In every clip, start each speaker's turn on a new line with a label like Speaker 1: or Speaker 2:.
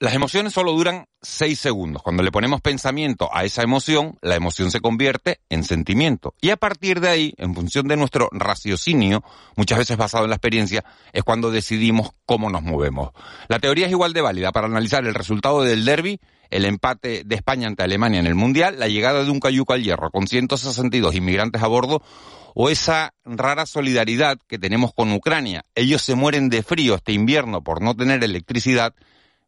Speaker 1: Las emociones solo duran seis segundos. Cuando le ponemos pensamiento a esa emoción, la emoción se convierte en sentimiento. Y a partir de ahí, en función de nuestro raciocinio, muchas veces basado en la experiencia, es cuando decidimos cómo nos movemos. La teoría es igual de válida para analizar el resultado del derby, el empate de España ante Alemania en el Mundial, la llegada de un cayuco al hierro con 162 inmigrantes a bordo o esa rara solidaridad que tenemos con Ucrania. Ellos se mueren de frío este invierno por no tener electricidad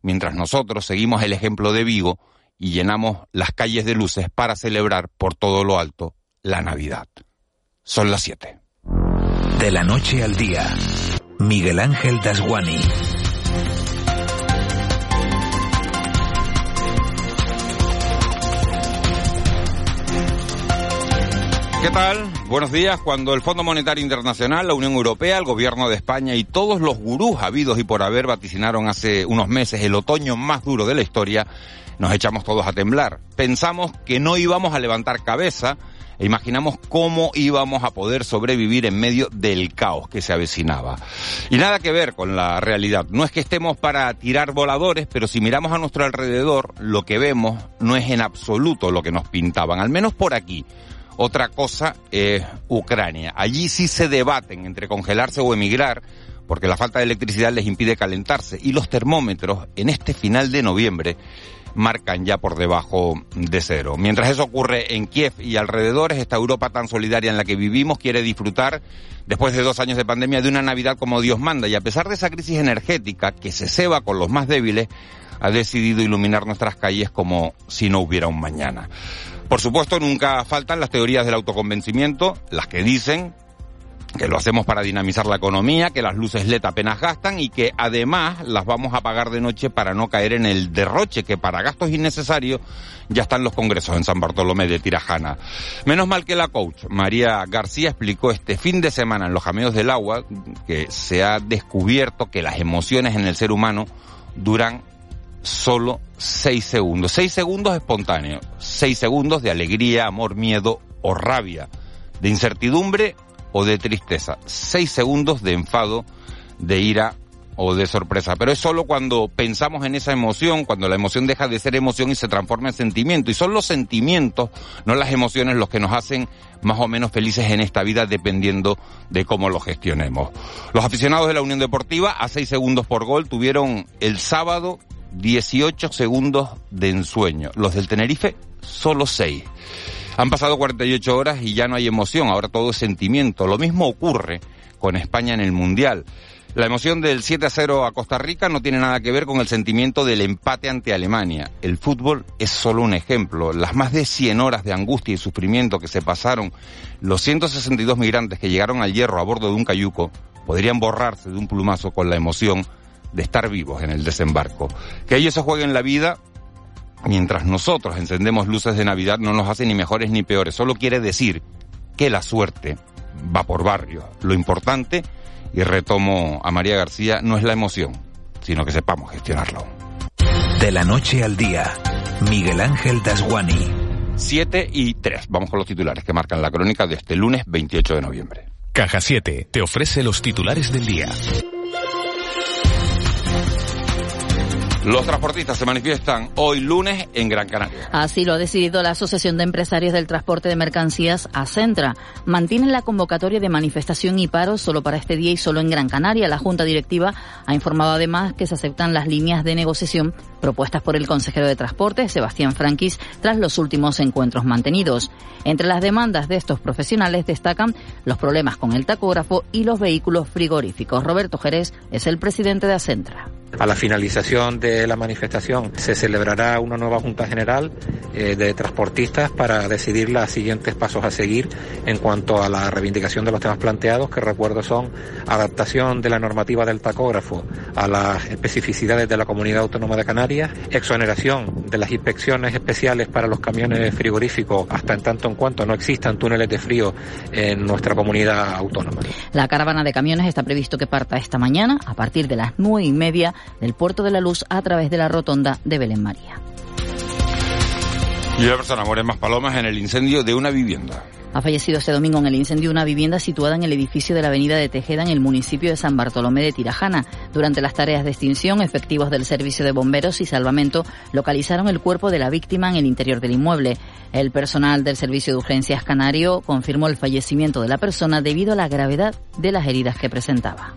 Speaker 1: mientras nosotros seguimos el ejemplo de Vigo y llenamos las calles de luces para celebrar por todo lo alto la Navidad. Son las 7.
Speaker 2: De la noche al día, Miguel Ángel Dasguani.
Speaker 1: ¿Qué tal? Buenos días. Cuando el Fondo Monetario Internacional, la Unión Europea, el Gobierno de España y todos los gurús habidos y por haber vaticinaron hace unos meses el otoño más duro de la historia, nos echamos todos a temblar. Pensamos que no íbamos a levantar cabeza e imaginamos cómo íbamos a poder sobrevivir en medio del caos que se avecinaba. Y nada que ver con la realidad. No es que estemos para tirar voladores, pero si miramos a nuestro alrededor, lo que vemos no es en absoluto lo que nos pintaban, al menos por aquí. Otra cosa es Ucrania. Allí sí se debaten entre congelarse o emigrar porque la falta de electricidad les impide calentarse y los termómetros en este final de noviembre marcan ya por debajo de cero. Mientras eso ocurre en Kiev y alrededores, esta Europa tan solidaria en la que vivimos quiere disfrutar, después de dos años de pandemia, de una Navidad como Dios manda. Y a pesar de esa crisis energética que se ceba con los más débiles, ha decidido iluminar nuestras calles como si no hubiera un mañana. Por supuesto, nunca faltan las teorías del autoconvencimiento, las que dicen que lo hacemos para dinamizar la economía, que las luces LED apenas gastan y que además las vamos a pagar de noche para no caer en el derroche que para gastos innecesarios ya están los congresos en San Bartolomé de Tirajana. Menos mal que la coach María García explicó este fin de semana en los jameos del agua que se ha descubierto que las emociones en el ser humano duran solo seis segundos. Seis segundos espontáneos. Seis segundos de alegría, amor, miedo o rabia. De incertidumbre o de tristeza. Seis segundos de enfado, de ira o de sorpresa. Pero es solo cuando pensamos en esa emoción, cuando la emoción deja de ser emoción y se transforma en sentimiento. Y son los sentimientos, no las emociones, los que nos hacen más o menos felices en esta vida dependiendo de cómo lo gestionemos. Los aficionados de la Unión Deportiva a seis segundos por gol tuvieron el sábado 18 segundos de ensueño. Los del Tenerife, solo 6. Han pasado 48 horas y ya no hay emoción, ahora todo es sentimiento. Lo mismo ocurre con España en el Mundial. La emoción del 7 a 0 a Costa Rica no tiene nada que ver con el sentimiento del empate ante Alemania. El fútbol es solo un ejemplo. Las más de 100 horas de angustia y sufrimiento que se pasaron los 162 migrantes que llegaron al hierro a bordo de un cayuco podrían borrarse de un plumazo con la emoción de estar vivos en el desembarco. Que ellos se jueguen la vida mientras nosotros encendemos luces de Navidad no nos hace ni mejores ni peores. Solo quiere decir que la suerte va por barrio. Lo importante, y retomo a María García, no es la emoción, sino que sepamos gestionarlo.
Speaker 2: De la noche al día, Miguel Ángel Dasguani.
Speaker 1: 7 y 3. Vamos con los titulares que marcan la crónica de este lunes 28 de noviembre.
Speaker 3: Caja 7 te ofrece los titulares del día.
Speaker 1: Los transportistas se manifiestan hoy lunes en Gran Canaria.
Speaker 4: Así lo ha decidido la Asociación de Empresarios del Transporte de Mercancías, ACENTRA. Mantienen la convocatoria de manifestación y paro solo para este día y solo en Gran Canaria. La Junta Directiva ha informado además que se aceptan las líneas de negociación propuestas por el consejero de Transporte, Sebastián Franquis, tras los últimos encuentros mantenidos. Entre las demandas de estos profesionales destacan los problemas con el tacógrafo y los vehículos frigoríficos. Roberto Jerez es el presidente de ACENTRA
Speaker 5: A la finalización de la manifestación se celebrará una nueva Junta General eh, de Transportistas para decidir los siguientes pasos a seguir en cuanto a la reivindicación de los temas planteados, que recuerdo son adaptación de la normativa del tacógrafo a las especificidades de la Comunidad Autónoma de Canarias, exoneración de las inspecciones especiales para los camiones frigoríficos hasta en tanto en cuanto no existan túneles de frío en nuestra comunidad autónoma.
Speaker 4: La caravana de camiones está previsto que parta esta mañana a partir de las nueve y media del Puerto de la Luz a través de la rotonda de Belén María.
Speaker 1: Y una persona muere en más palomas en el incendio de una vivienda.
Speaker 4: Ha fallecido este domingo en el incendio una vivienda situada en el edificio de la avenida de Tejeda en el municipio de San Bartolomé de Tirajana. Durante las tareas de extinción, efectivos del Servicio de Bomberos y Salvamento localizaron el cuerpo de la víctima en el interior del inmueble. El personal del Servicio de Urgencias Canario confirmó el fallecimiento de la persona debido a la gravedad de las heridas que presentaba.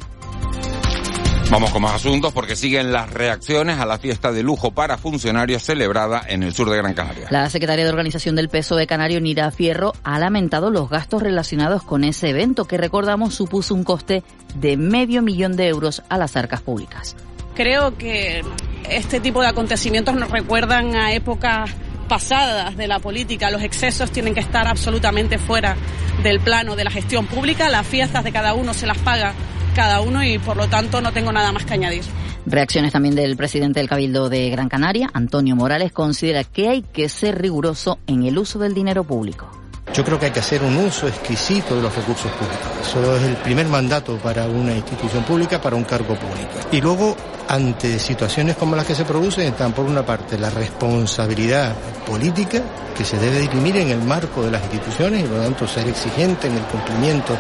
Speaker 1: Vamos con más asuntos porque siguen las reacciones a la fiesta de lujo para funcionarios celebrada en el sur de Gran Canaria.
Speaker 4: La secretaria de Organización del PSOE Canario, Nira Fierro, ha lamentado los gastos relacionados con ese evento que recordamos supuso un coste de medio millón de euros a las arcas públicas.
Speaker 6: Creo que este tipo de acontecimientos nos recuerdan a épocas pasadas de la política. Los excesos tienen que estar absolutamente fuera del plano de la gestión pública. Las fiestas de cada uno se las paga cada uno y por lo tanto no tengo nada más que añadir.
Speaker 4: Reacciones también del presidente del Cabildo de Gran Canaria, Antonio Morales, considera que hay que ser riguroso en el uso del dinero público.
Speaker 7: Yo creo que hay que hacer un uso exquisito de los recursos públicos. Eso es el primer mandato para una institución pública, para un cargo público. Y luego, ante situaciones como las que se producen, están por una parte la responsabilidad política que se debe dirimir en el marco de las instituciones y por lo tanto ser exigente en el cumplimiento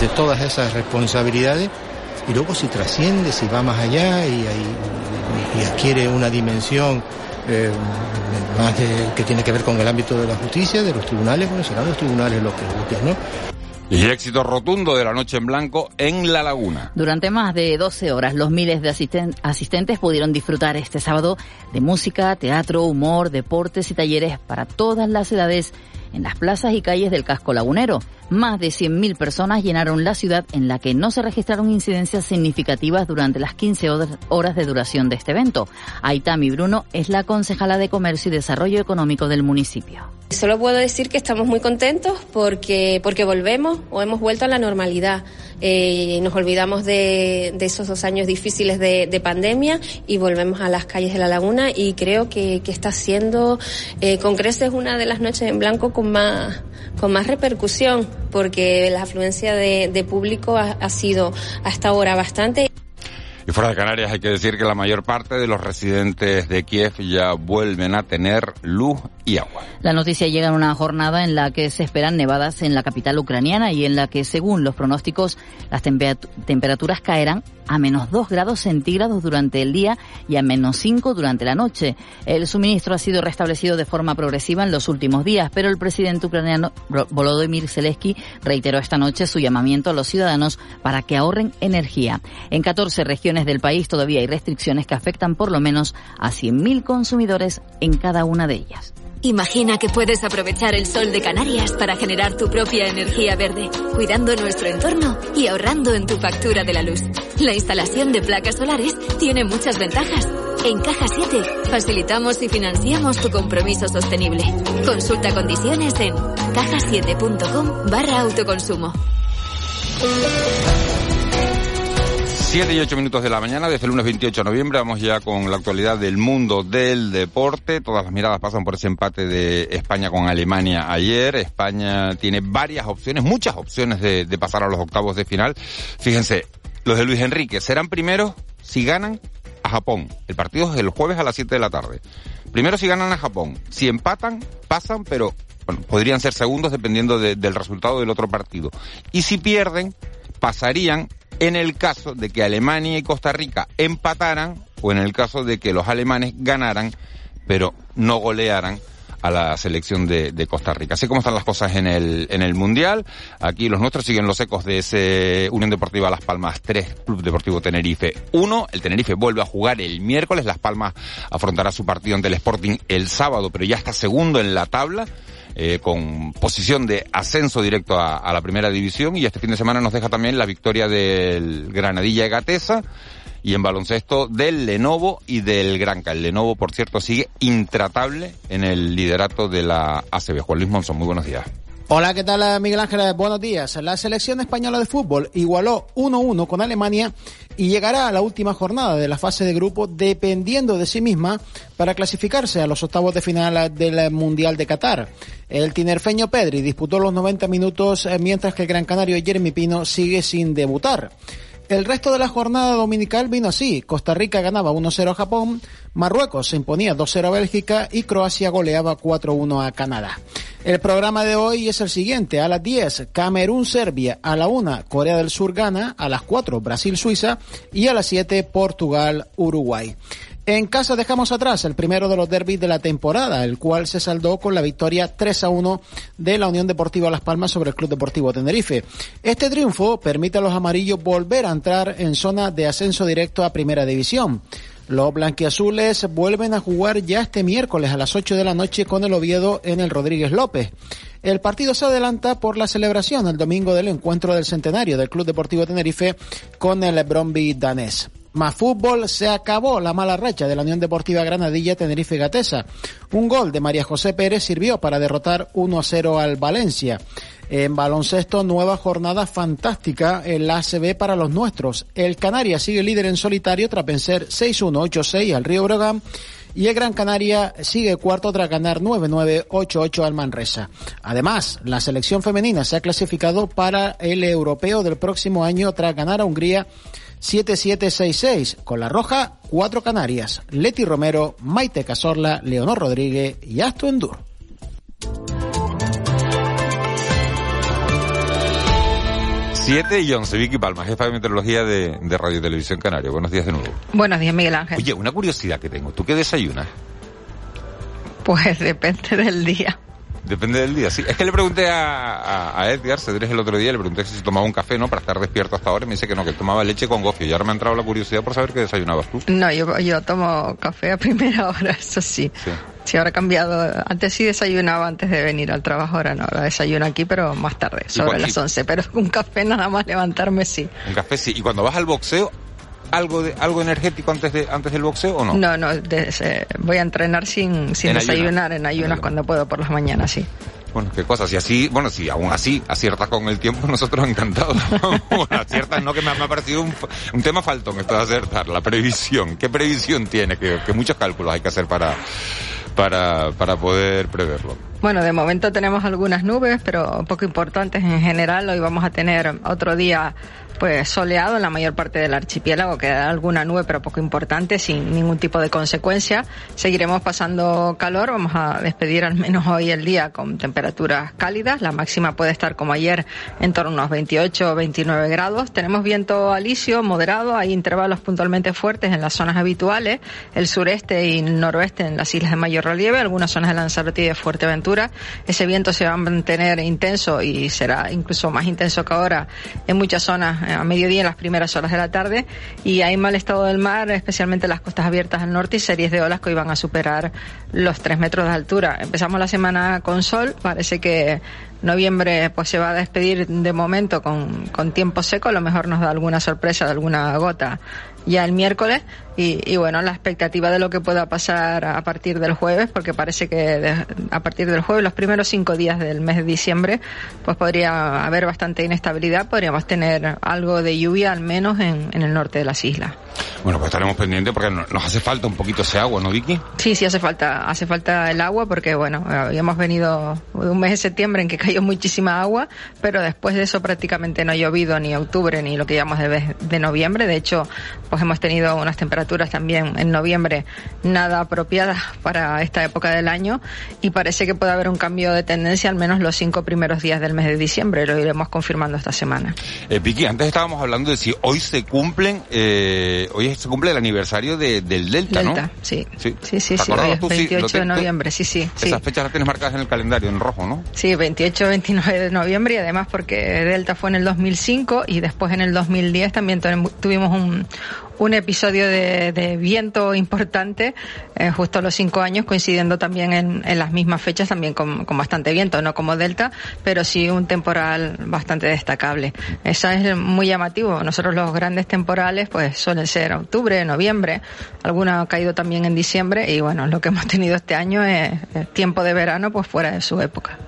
Speaker 7: de todas esas responsabilidades y luego si trasciende, si va más allá y, adquiere una dimensión eh, más que tiene que ver con el ámbito de la justicia, de los tribunales, bueno, serán los tribunales los que busquen, ¿no?
Speaker 1: Y éxito rotundo de la noche en blanco en La Laguna.
Speaker 4: Durante más de 12 horas, los miles de asistentes pudieron disfrutar este sábado de música, teatro, humor, deportes y talleres para todas las edades en las plazas y calles del casco lagunero. Más de 100.000 personas llenaron la ciudad en la que no se registraron incidencias significativas durante las 15 horas de duración de este evento. Aitami Bruno es la concejala de Comercio y Desarrollo Económico del municipio.
Speaker 8: Solo puedo decir que estamos muy contentos porque, porque volvemos o hemos vuelto a la normalidad. Eh, nos olvidamos de, esos dos años difíciles de, de, pandemia y volvemos a las calles de la laguna y creo que, que está siendo eh, con creces una de las noches en blanco con más, con más repercusión porque la afluencia de, de público ha, ha sido hasta ahora bastante.
Speaker 1: Y fuera de Canarias hay que decir que la mayor parte de los residentes de Kiev ya vuelven a tener luz y agua.
Speaker 4: La noticia llega en una jornada en la que se esperan nevadas en la capital ucraniana y en la que, según los pronósticos, las temperaturas caerán a menos 2 grados centígrados durante el día y a menos 5 durante la noche. El suministro ha sido restablecido de forma progresiva en los últimos días, pero el presidente ucraniano Volodymyr Zelensky reiteró esta noche su llamamiento a los ciudadanos para que ahorren energía. En 14 regiones del país todavía hay restricciones que afectan por lo menos a 100.000 consumidores en cada una de ellas.
Speaker 9: Imagina que puedes aprovechar el sol de Canarias para generar tu propia energía verde, cuidando nuestro entorno y ahorrando en tu factura de la luz. La instalación de placas solares tiene muchas ventajas. En Caja 7 facilitamos y financiamos tu compromiso sostenible. Consulta condiciones en cajasiete.com barra autoconsumo.
Speaker 1: 7 y 8 minutos de la mañana, desde el lunes 28 de noviembre, vamos ya con la actualidad del mundo del deporte. Todas las miradas pasan por ese empate de España con Alemania ayer. España tiene varias opciones, muchas opciones de, pasar a los octavos de final. Fíjense, los de Luis Enrique serán primeros si ganan a Japón. El partido es el jueves a las 7 de la tarde. Primero si ganan a Japón. Si empatan, pasan, pero bueno, podrían ser segundos dependiendo de, del resultado del otro partido. Y si pierden, pasarían en el caso de que Alemania y Costa Rica empataran o en el caso de que los alemanes ganaran, pero no golearan a la selección de, Costa Rica. Así como están las cosas en el, en el Mundial, aquí los nuestros siguen los ecos de ese Unión Deportiva Las Palmas 3, Club Deportivo Tenerife 1. El Tenerife vuelve a jugar el miércoles, Las Palmas afrontará su partido ante el Sporting el sábado, pero ya está segundo en la tabla eh, con posición de ascenso directo a, la primera división y este fin de semana nos deja también la victoria del Granadilla Gatesa Y en baloncesto del Lenovo y del Granca. El Lenovo, por cierto, sigue intratable en el liderato de la ACB. Juan Luis Monzón, muy buenos días.
Speaker 10: Hola, ¿qué tal Miguel Ángel? Buenos días. La selección española de fútbol igualó 1-1 con Alemania y llegará a la última jornada de la fase de grupo dependiendo de sí misma para clasificarse a los octavos de final del Mundial de Qatar. El tinerfeño Pedri disputó los 90 minutos eh, mientras que el gran canario Jeremy Pino sigue sin debutar. El resto de la jornada dominical vino así. Costa Rica ganaba 1-0 a Japón, Marruecos se imponía 2-0 a Bélgica y Croacia goleaba 4-1 a Canadá. El programa de hoy es el siguiente. A las 10, Camerún-Serbia. A la 1, Corea del Sur gana. A las 4, Brasil-Suiza. Y a las 7, Portugal-Uruguay. En casa dejamos atrás el primero de los derbis de la temporada, el cual se saldó con la victoria 3 a 1 de la Unión Deportiva Las Palmas sobre el Club Deportivo Tenerife. Este triunfo permite a los amarillos volver a entrar en zona de ascenso directo a Primera División. Los blanquiazules vuelven a jugar ya este miércoles a las 8 de la noche con el Oviedo en el Rodríguez López. El partido se adelanta por la celebración el domingo del encuentro del centenario del Club Deportivo Tenerife con el Bromby danés. Más fútbol, se acabó la mala racha de la Unión Deportiva Granadilla Tenerife Gatesa. Un gol de María José Pérez sirvió para derrotar 1 a 0 al Valencia. En baloncesto, nueva jornada fantástica en la ACB para los nuestros. El Canarias sigue líder en solitario tras vencer 6-1, 8-6 al Río Brogan. Y el Gran Canaria sigue cuarto tras ganar 9-9, 8-8 al Manresa. Además, la selección femenina se ha clasificado para el europeo del próximo año tras ganar a Hungría 7766. Con la roja, cuatro Canarias. Leti Romero, Maite Casorla, Leonor Rodríguez y Asto Endur.
Speaker 1: Siete y once, Vicky Palma, jefa de meteorología de, de Radio Televisión Canaria. Buenos días de nuevo.
Speaker 11: Buenos días, Miguel Ángel.
Speaker 1: Oye, una curiosidad que tengo. ¿Tú qué desayunas?
Speaker 11: Pues depende del día.
Speaker 1: Depende del día, sí. Es que le pregunté a, a, a Edgar Cedrés el otro día, le pregunté si se tomaba un café, ¿no? Para estar despierto hasta ahora, y me dice que no, que tomaba leche con gofio. Y ahora me ha entrado la curiosidad por saber qué desayunabas tú.
Speaker 11: No, yo, yo tomo café a primera hora, eso sí. Sí. Sí, ahora ha cambiado. Antes sí desayunaba antes de venir al trabajo, ahora no. Ahora desayuno aquí, pero más tarde, sobre las 11. Pero un café nada más levantarme, sí.
Speaker 1: Un café, sí. Y cuando vas al boxeo, algo de algo energético antes de antes del boxeo o no?
Speaker 11: No, no, eh, voy a entrenar sin, sin
Speaker 1: En
Speaker 11: desayunar,
Speaker 1: ayunas.
Speaker 11: en ayunas cuando puedo por las mañanas, sí.
Speaker 1: Bueno, qué cosas. Y así, bueno, si aún así aciertas con el tiempo, nosotros encantados. bueno, aciertas, no, que me, ha- me ha parecido un, un tema faltón esto de acertar, la previsión. ¿Qué previsión tiene? Que, que muchos cálculos hay que hacer para, para, para poder preverlo.
Speaker 11: Bueno, de momento tenemos algunas nubes, pero poco importantes en general. Hoy vamos a tener otro día pues soleado en la mayor parte del archipiélago, quedará alguna nube pero poco importante, sin ningún tipo de consecuencia. Seguiremos pasando calor, vamos a despedir al menos hoy el día con temperaturas cálidas, la máxima puede estar como ayer en torno a unos 28 o 29 grados. Tenemos viento alisio, moderado, hay intervalos puntualmente fuertes en las zonas habituales, el sureste y noroeste en las islas de mayor relieve, algunas zonas de Lanzarote y de Fuerteventura. Ese viento se va a mantener intenso y será incluso más intenso que ahora en muchas zonas a mediodía en las primeras horas de la tarde y hay mal estado del mar, especialmente en las costas abiertas al norte y series de olas que hoy van a superar los 3 metros de altura. Empezamos la semana con sol, parece que noviembre pues se va a despedir de momento con, con tiempo seco, a lo mejor nos da alguna sorpresa de alguna gota ya el miércoles. Y, bueno, la expectativa de lo que pueda pasar a partir del jueves, porque parece que a partir del jueves, los primeros cinco días del mes de diciembre, pues podría haber bastante inestabilidad, podríamos tener algo de lluvia al menos en, en el norte de las islas.
Speaker 1: Bueno, pues estaremos pendientes porque no- nos hace falta un poquito ese agua, ¿no, Vicky?
Speaker 11: Sí, sí hace falta, hace falta el agua porque bueno, habíamos venido un mes de septiembre en que cayó muchísima agua, pero después de eso prácticamente no ha llovido ni octubre ni lo que llamamos de, de noviembre. De hecho, pues hemos tenido unas temperaturas también en noviembre nada apropiadas para esta época del año y parece que puede haber un cambio de tendencia al menos los cinco primeros días del mes de diciembre. Lo iremos confirmando esta semana.
Speaker 1: Eh, Vicky, antes estábamos hablando de si hoy se cumplen, eh, hoy se cumple el aniversario de- del Delta,
Speaker 11: Delta,
Speaker 1: ¿no?
Speaker 11: sí.
Speaker 1: Sí,
Speaker 11: Sí, sí,
Speaker 1: ¿Te
Speaker 11: sí, hoy es
Speaker 1: tú? Sí,
Speaker 11: 28
Speaker 1: lo
Speaker 11: de noviembre, sí, sí. sí.
Speaker 1: Esas fechas las tienes marcadas en el calendario, en rojo, ¿no?
Speaker 11: Sí, 28-29 de noviembre y además porque Delta fue en el 2005 y después en el 2010 también tu- tuvimos un, un episodio de, de viento importante, eh, justo a los cinco años, coincidiendo también en, en las mismas fechas, también con, con bastante viento, no como Delta, pero sí un temporal bastante destacable. Eso es muy llamativo. Nosotros los grandes temporales pues suelen ser octubre, noviembre, alguna ha caído también en diciembre y bueno, lo que hemos tenido este año es, tiempo de verano pues fuera de su época.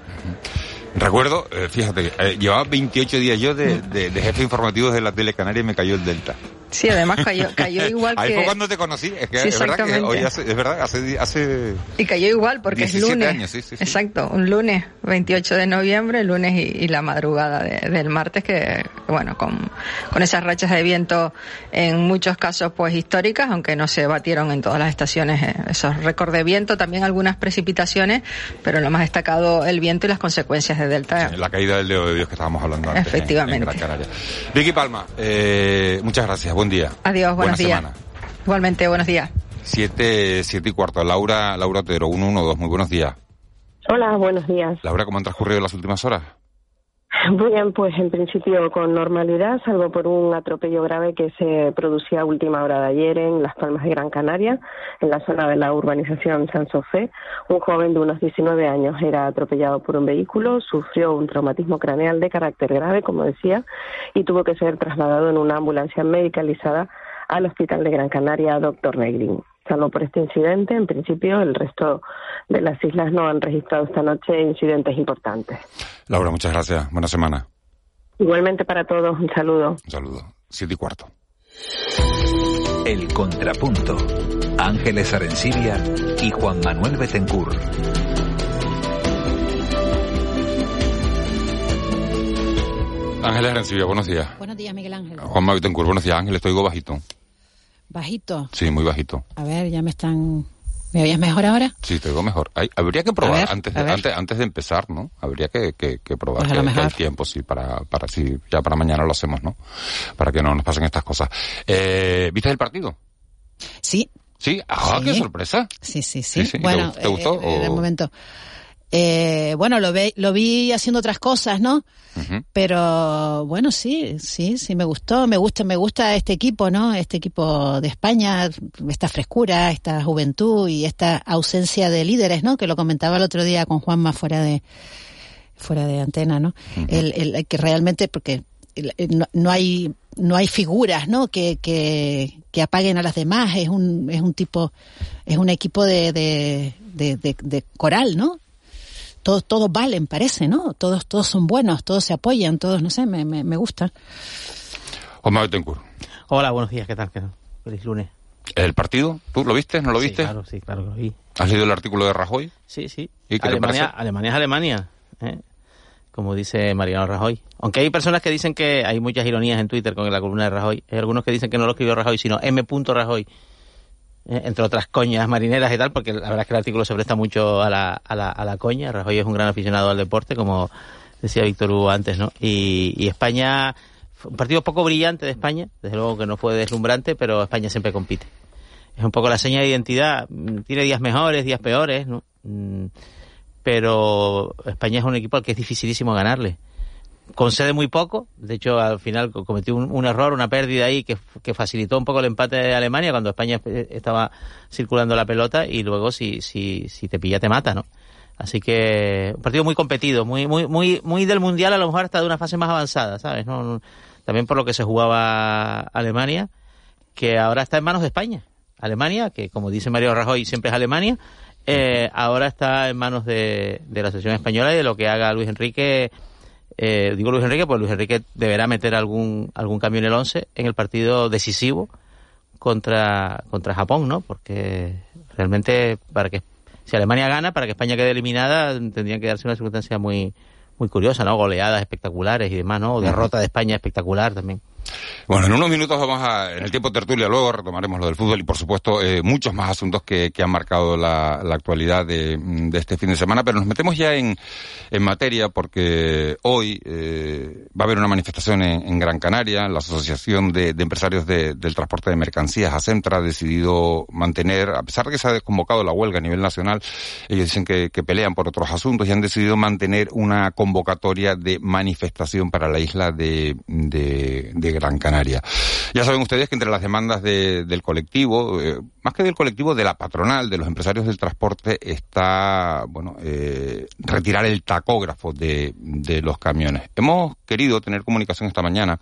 Speaker 1: Recuerdo, eh, fíjate, eh, llevaba 28 días yo de, de, de jefe informativo de la tele Canaria y me cayó el Delta.
Speaker 11: Sí, además cayó, cayó igual que...
Speaker 1: Ahí fue cuando te conocí, es que es verdad que hoy hace, es verdad, hace, hace...
Speaker 11: Y cayó igual porque es lunes.
Speaker 1: Años, sí, sí, sí.
Speaker 11: Exacto, un lunes 28 de noviembre, lunes y, y la madrugada de, del martes que, bueno, con, con esas rachas de viento en muchos casos pues históricas, aunque no se batieron en todas las estaciones eh, esos récords de viento, también algunas precipitaciones, pero lo más destacado el viento y las consecuencias de Delta.
Speaker 1: la caída del dedo de Dios que estábamos hablando antes.
Speaker 11: Efectivamente.
Speaker 1: En, en Gran Canaria. Vicky Palma, eh, muchas gracias buen día.
Speaker 11: Adiós, buenos
Speaker 1: Buena
Speaker 11: días.
Speaker 1: semana.
Speaker 11: Igualmente, buenos días.
Speaker 1: Siete, siete y cuarto. Laura, Laura Otero, 112, muy buenos días.
Speaker 12: Hola, buenos días.
Speaker 1: Laura, ¿cómo han transcurrido las últimas horas?
Speaker 12: Bien, pues en principio con normalidad, salvo por un atropello grave que se producía a última hora de ayer en Las Palmas de Gran Canaria, en la zona de la urbanización San Sofé. Un joven de unos 19 años era atropellado por un vehículo, sufrió un traumatismo craneal de carácter grave, como decía, y tuvo que ser trasladado en una ambulancia medicalizada al Hospital de Gran Canaria, Doctor Negrin. Salvo por este incidente, en principio el resto de las islas no han registrado esta noche incidentes importantes.
Speaker 1: Laura, muchas gracias. Buena semana.
Speaker 12: Igualmente para todos, un saludo.
Speaker 1: Un saludo. Siete y cuarto.
Speaker 2: El Contrapunto. Ángeles Arencibia y Juan Manuel Betencur.
Speaker 1: Ángeles Arencibia, buenos días.
Speaker 13: Buenos días, Miguel Ángel.
Speaker 1: Juan Manuel Betancourt, buenos días. Ángeles, estoy bajito.
Speaker 13: Bajito.
Speaker 1: Sí, muy bajito.
Speaker 13: A ver, ya me están... ¿Me oyes mejor ahora?
Speaker 1: Sí, te oigo mejor. Hay, habría que probar
Speaker 13: ver,
Speaker 1: antes, de, antes, antes de empezar, ¿no? Habría que, que, que probar
Speaker 13: Pues
Speaker 1: que, que hay tiempo, sí, para, para sí, ya para mañana lo hacemos, ¿no? Para que no nos pasen estas cosas. Eh, ¿Viste el partido?
Speaker 13: Sí.
Speaker 1: Sí, ah,
Speaker 13: Sí.
Speaker 1: qué sorpresa.
Speaker 13: Sí, sí, sí.
Speaker 1: Sí, sí. ¿Te
Speaker 13: Bueno,
Speaker 1: gust- te gustó
Speaker 13: eh, en el
Speaker 1: o-
Speaker 13: momento. Eh, bueno, lo, ve, lo vi haciendo otras cosas, ¿no? Pero bueno, sí, sí, sí me gustó, me gusta, me gusta este equipo, ¿no? Este equipo de España, esta frescura, esta juventud y esta ausencia de líderes, ¿no? Que lo comentaba el otro día con Juanma fuera de fuera de antena, ¿no? el, el- que realmente porque no, no hay no hay figuras, ¿no? Que, que, que apaguen a las demás. Es un es un tipo es un equipo de de, de, de- de coral, ¿no? Todos, todos valen, parece, ¿no? Todos, todos son buenos, todos se apoyan, todos, no sé, me, me, me gusta.
Speaker 1: Manuel Betancourt.
Speaker 14: Hola, buenos días, ¿qué tal? ¿Qué tal? Feliz lunes.
Speaker 1: ¿El partido? ¿Tú lo viste? ¿No lo
Speaker 14: Sí,
Speaker 1: viste?
Speaker 14: claro, sí, claro que lo vi.
Speaker 1: ¿Has leído el artículo de Rajoy?
Speaker 14: Sí, sí.
Speaker 1: ¿Y qué te
Speaker 14: Alemania,
Speaker 1: parece?
Speaker 14: Alemania es Alemania, ¿eh? como dice Mariano Rajoy. Aunque hay personas que dicen que hay muchas ironías en Twitter con la columna de Rajoy. Hay algunos que dicen que no lo escribió Rajoy, sino M. Rajoy. ¿Eh? Entre otras coñas marineras y tal, porque la verdad es que el artículo se presta mucho a la, a la, a la coña. Rajoy es un gran aficionado al deporte, como decía Víctor Hugo antes, ¿no? Y, y España, un partido poco brillante de España, desde luego que no fue deslumbrante, pero España siempre compite. Es un poco la seña de identidad. Tiene días mejores, días peores, ¿no? Mm, Pero España es un equipo al que es dificilísimo ganarle. Concede muy poco, de hecho al final co- cometió un, error, una pérdida ahí que, facilitó un poco el empate de Alemania cuando España eh, estaba circulando la pelota y luego si, si, si te pilla te mata, ¿no? Así que un partido muy competido, muy, muy, muy, muy del mundial, a lo mejor hasta de una fase más avanzada, ¿sabes? No, también por lo que se jugaba Alemania, que ahora está en manos de España. Alemania, que como dice Mario Rajoy, siempre es Alemania, eh, ahora está en manos de, de la selección española y de lo que haga Luis Enrique. Eh, digo Luis Enrique, pues Luis Enrique deberá meter algún, algún cambio en el 11 en el partido decisivo contra, contra Japón, ¿no? Porque realmente para que si Alemania gana, para que España quede eliminada, tendrían que darse una circunstancia muy muy curiosa, ¿no? Goleadas espectaculares y demás, ¿no? O derrota de España espectacular también.
Speaker 1: Bueno, en unos minutos vamos a, en el tiempo tertulia, luego retomaremos lo del fútbol y, por supuesto, eh, muchos más asuntos que, han marcado la, actualidad de, de este fin de semana, pero nos metemos ya en, en materia porque hoy eh, va a haber una manifestación en, Gran Canaria. La Asociación de, de Empresarios de- del Transporte de Mercancías, ACEMTRA, ha decidido mantener, a pesar de que se ha convocado la huelga a nivel nacional, ellos dicen que, que pelean por otros asuntos y han decidido mantener una convocatoria de manifestación para la isla de, de, de Gran Canaria. Ya saben ustedes que entre las demandas del colectivo, eh, más que del colectivo, de la patronal, de los empresarios del transporte, está, bueno, eh, retirar el tacógrafo de, de los camiones. Hemos querido tener comunicación esta mañana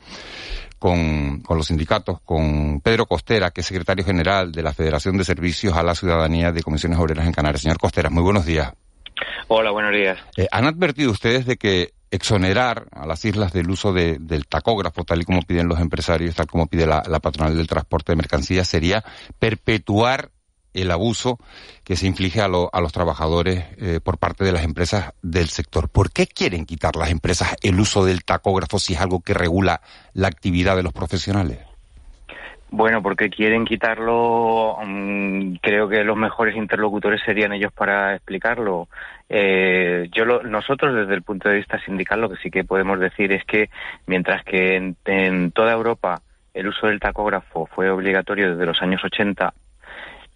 Speaker 1: con, con, los sindicatos, con Pedro Costera, que es secretario general de la Federación de Servicios a la Ciudadanía de Comisiones Obreras en Canarias. Señor Costera, muy buenos días.
Speaker 15: Hola, buenos días.
Speaker 1: Eh, ¿Han advertido ustedes de que exonerar a las islas del uso de, del tacógrafo, tal y como piden los empresarios, tal como pide la, la patronal del transporte de mercancías, sería perpetuar el abuso que se inflige a, lo, a los trabajadores eh, por parte de las empresas del sector. ¿Por qué quieren quitar las empresas el uso del tacógrafo si es algo que regula la actividad de los profesionales?
Speaker 15: Bueno, porque quieren quitarlo, um, creo que los mejores interlocutores serían ellos para explicarlo. Eh, yo lo, nosotros desde el punto de vista sindical lo que sí que podemos decir es que mientras que en, en toda Europa el uso del tacógrafo fue obligatorio desde los años 80,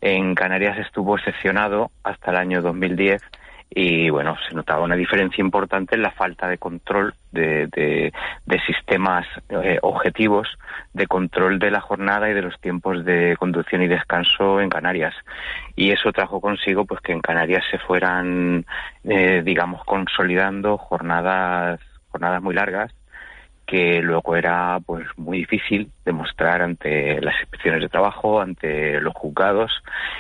Speaker 15: en Canarias estuvo excepcionado hasta el año 2010 y bueno, se notaba una diferencia importante en la falta de control de, de, de sistemas eh, objetivos de control de la jornada y de los tiempos de conducción y descanso en Canarias. Y eso trajo consigo pues que en Canarias se fueran, eh, digamos, consolidando jornadas, jornadas muy largas que luego era pues muy difícil demostrar ante las inspecciones de trabajo, ante los juzgados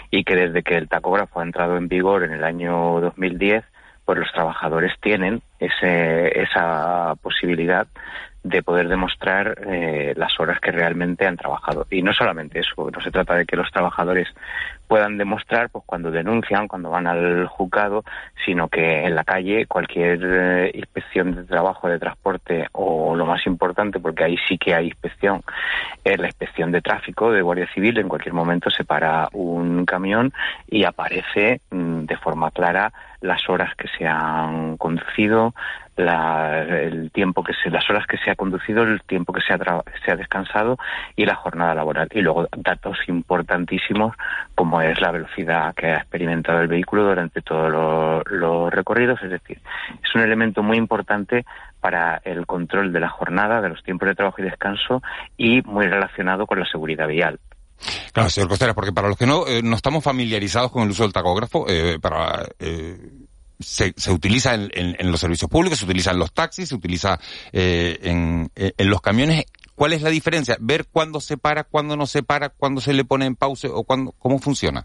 Speaker 15: y que desde que el tacógrafo ha entrado en vigor en el año 2010, pues los trabajadores tienen ese, esa posibilidad de poder demostrar eh, las horas que realmente han trabajado. Y no solamente eso, no se trata de que los trabajadores puedan demostrar pues cuando denuncian, cuando van al juzgado, sino que en la calle cualquier eh, inspección de trabajo, de transporte o lo más importante, porque ahí sí que hay inspección, es la inspección de tráfico de Guardia Civil. En cualquier momento se para un camión y aparece mm, de forma clara las horas que se han conducido, la, el tiempo que se, las horas que se ha conducido, el tiempo que se ha, se ha descansado y la jornada laboral. Y luego datos importantísimos como es la velocidad que ha experimentado el vehículo durante todos los recorridos. Es decir, es un elemento muy importante para el control de la jornada, de los tiempos de trabajo y descanso y muy relacionado con la seguridad vial.
Speaker 1: Claro, señor Costera, porque para los que no, eh, no estamos familiarizados con el uso del tacógrafo, eh, para eh, se, utiliza en, los servicios públicos, se utiliza en los taxis, se utiliza en, los camiones. ¿Cuál es la diferencia? Ver cuándo se para, cuándo no se para, cuándo se le pone en pausa o cuándo, cómo funciona.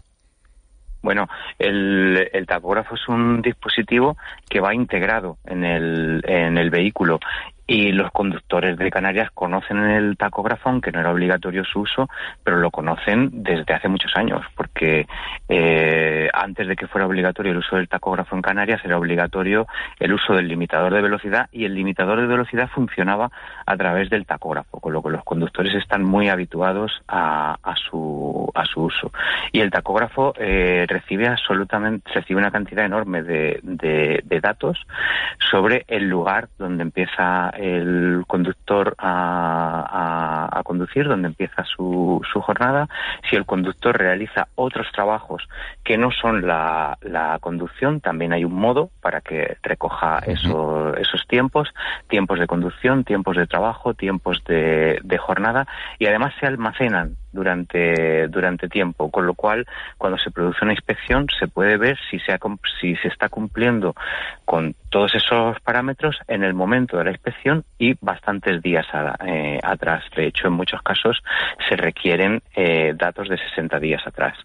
Speaker 15: Bueno, el, el, tacógrafo es un dispositivo que va integrado en el, en el vehículo y los conductores de Canarias conocen el tacógrafo, aunque no era obligatorio su uso, pero lo conocen desde hace muchos años, porque eh, antes de que fuera obligatorio el uso del tacógrafo en Canarias era obligatorio el uso del limitador de velocidad y el limitador de velocidad funcionaba a través del tacógrafo, con lo que los conductores están muy habituados a, a a su uso. Y el tacógrafo eh, recibe absolutamente, recibe una cantidad enorme de, de, de datos sobre el lugar donde empieza el conductor a, a, a conducir, donde empieza su, su, jornada, si el conductor realiza otros trabajos que no son la, la conducción, también hay un modo para que recoja uh -huh. eso, esos tiempos, tiempos de conducción, tiempos de trabajo, tiempos de, de jornada y además se almacenan durante, durante tiempo, con lo cual cuando se produce una inspección se puede ver si se, ha, si se está cumpliendo con todos esos parámetros en el momento de la inspección y bastantes días eh, atrás. De hecho, en muchos casos se requieren eh, datos de 60 días atrás.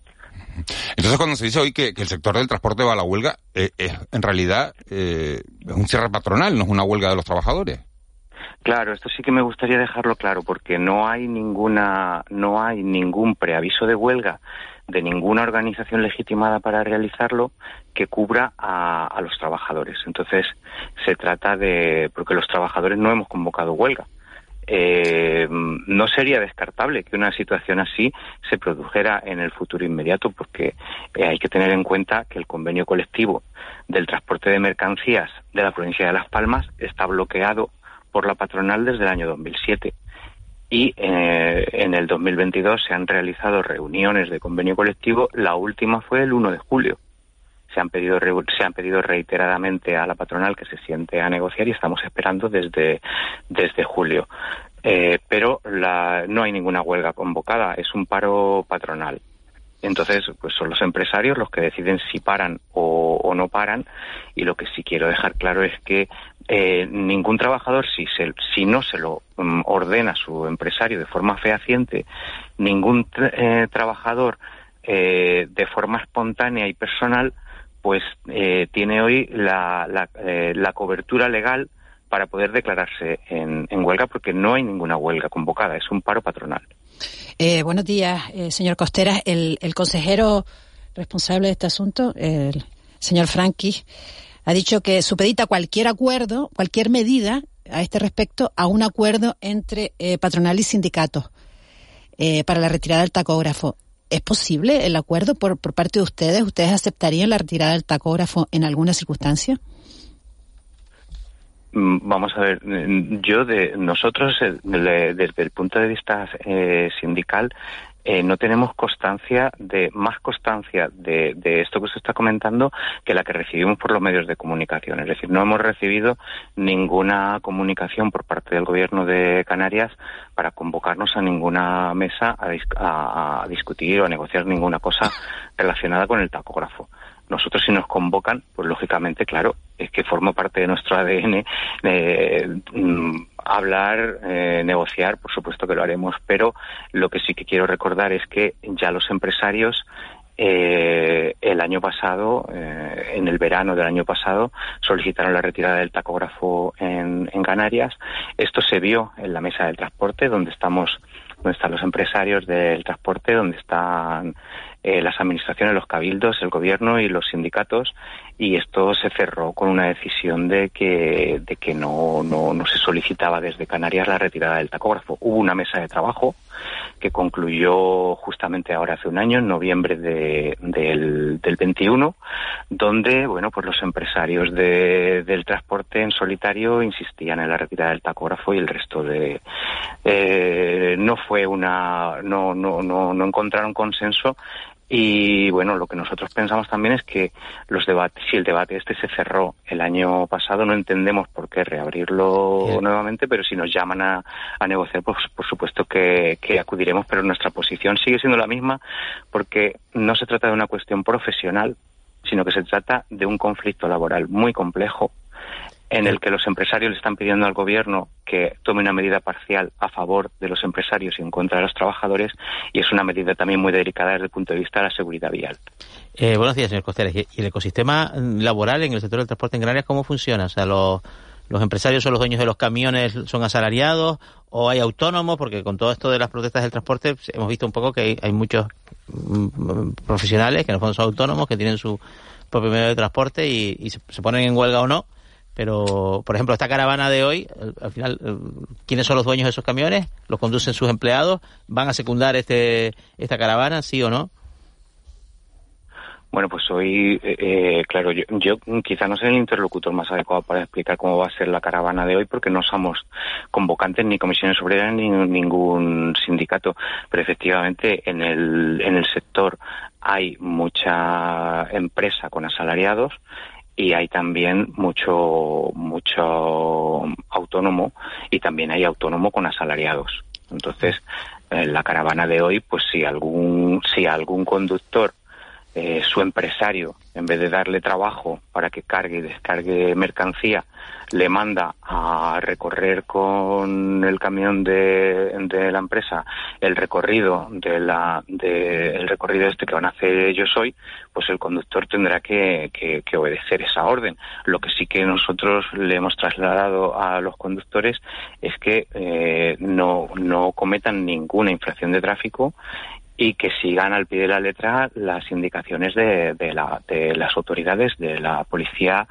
Speaker 1: Entonces, cuando se dice hoy que, el sector del transporte va a la huelga, eh, es en realidad eh, es un cierre patronal, no es una huelga de los trabajadores.
Speaker 15: Claro, esto sí que me gustaría dejarlo claro porque no hay ninguna, no hay ningún preaviso de huelga de ninguna organización legitimada para realizarlo que cubra a, a, los trabajadores. Entonces, se trata de, porque los trabajadores no hemos convocado huelga. Eh, no sería descartable que una situación así se produjera en el futuro inmediato, porque eh, hay que tener en cuenta que el convenio colectivo del transporte de mercancías de la provincia de Las Palmas está bloqueado por la patronal desde el año 2007 y eh, en el 2022 se han realizado reuniones de convenio colectivo. La última fue el 1 de julio. Se han pedido se han pedido reiteradamente a la patronal que se siente a negociar y estamos esperando desde desde julio. Eh, pero la, no hay ninguna huelga convocada, es un paro patronal. Entonces, pues son los empresarios los que deciden si paran o, no paran. Y lo que sí quiero dejar claro es que eh, ningún trabajador, si, se, si no se lo mm, ordena su empresario de forma fehaciente, ningún eh, trabajador eh, de forma espontánea y personal, pues tiene hoy la, la, cobertura legal para poder declararse en huelga, porque no hay ninguna huelga convocada, es un paro patronal.
Speaker 13: Eh, buenos días, eh, señor Costeras. El, consejero responsable de este asunto, el señor Franqui, ha dicho que supedita cualquier acuerdo, cualquier medida a este respecto a un acuerdo entre eh, patronal y sindicatos para la retirada del tacógrafo. ¿Es posible el acuerdo por, por parte de ustedes? ¿Ustedes aceptarían la retirada del tacógrafo en alguna circunstancia?
Speaker 15: Mm, vamos a ver, mm, yo de nosotros eh, desde el punto de vista eh, sindical eh, no tenemos constancia de más constancia de, esto que se está comentando que la que recibimos por los medios de comunicación. Es decir, no hemos recibido ninguna comunicación por parte del Gobierno de Canarias para convocarnos a ninguna mesa a discutir o a negociar ninguna cosa relacionada con el tacógrafo. Nosotros si nos convocan, pues lógicamente, claro, es que forma parte de nuestro ADN eh, mm, hablar, eh, negociar, por supuesto que lo haremos, pero lo que sí que quiero recordar es que ya los empresarios eh, el año pasado, en el verano del año pasado, solicitaron la retirada del tacógrafo en, en, Canarias. Esto se vio en la mesa del transporte, donde estamos, donde están los empresarios del transporte, donde están eh, las administraciones, los cabildos, el gobierno y los sindicatos y esto se cerró con una decisión de que, de que no, no, no se solicitaba desde Canarias la retirada del tacógrafo. Hubo una mesa de trabajo que concluyó justamente ahora hace un año, en noviembre de, del, del 21, donde bueno pues los empresarios de, del transporte en solitario insistían en la retirada del tacógrafo y el resto de eh, no fue una no, no, no, no encontraron consenso y bueno, lo que nosotros pensamos también es que los debates, si el debate este se cerró el año pasado, no entendemos por qué reabrirlo nuevamente, pero si nos llaman a, negociar, pues por supuesto que, que, acudiremos, pero nuestra posición sigue siendo la misma porque no se trata de una cuestión profesional, sino que se trata de un conflicto laboral muy complejo en el que los empresarios le están pidiendo al gobierno que tome una medida parcial a favor de los empresarios y en contra de los trabajadores, y es una medida también muy delicada desde el punto de vista de la seguridad vial.
Speaker 14: Eh, buenos días, señor Costeres. ¿Y el ecosistema laboral en el sector del transporte en Canarias cómo funciona? O sea, los, los empresarios son los dueños de los camiones, son asalariados o hay autónomos, porque con todo esto de las protestas del transporte pues, hemos visto un poco que hay, muchos mm, profesionales que en el fondo son autónomos, que tienen su propio medio de transporte y, se ponen en huelga o no pero, por ejemplo, esta caravana de hoy, al final, ¿quiénes son los dueños de esos camiones? ¿Los conducen sus empleados? ¿Van a secundar este, esta caravana, sí o no?
Speaker 15: Bueno, pues hoy, eh, eh, claro, yo, yo quizá no soy el interlocutor más adecuado para explicar cómo va a ser la caravana de hoy, porque no somos convocantes ni comisiones obreras ni ningún sindicato, pero efectivamente en el, en el sector hay mucha empresa con asalariados y hay también mucho mucho autónomo y también hay autónomo con asalariados. Entonces, en la caravana de hoy, pues si algún si algún conductor eh, su empresario, en vez de darle trabajo para que cargue y descargue mercancía, le manda a recorrer con el camión de, de la empresa el recorrido de la el recorrido este que van a hacer ellos hoy, pues el conductor tendrá que, que, obedecer esa orden. Lo que sí que nosotros le hemos trasladado a los conductores es que eh, no, no cometan ninguna infracción de tráfico y que sigan al pie de la letra las indicaciones de, de, la, de las autoridades, de la policía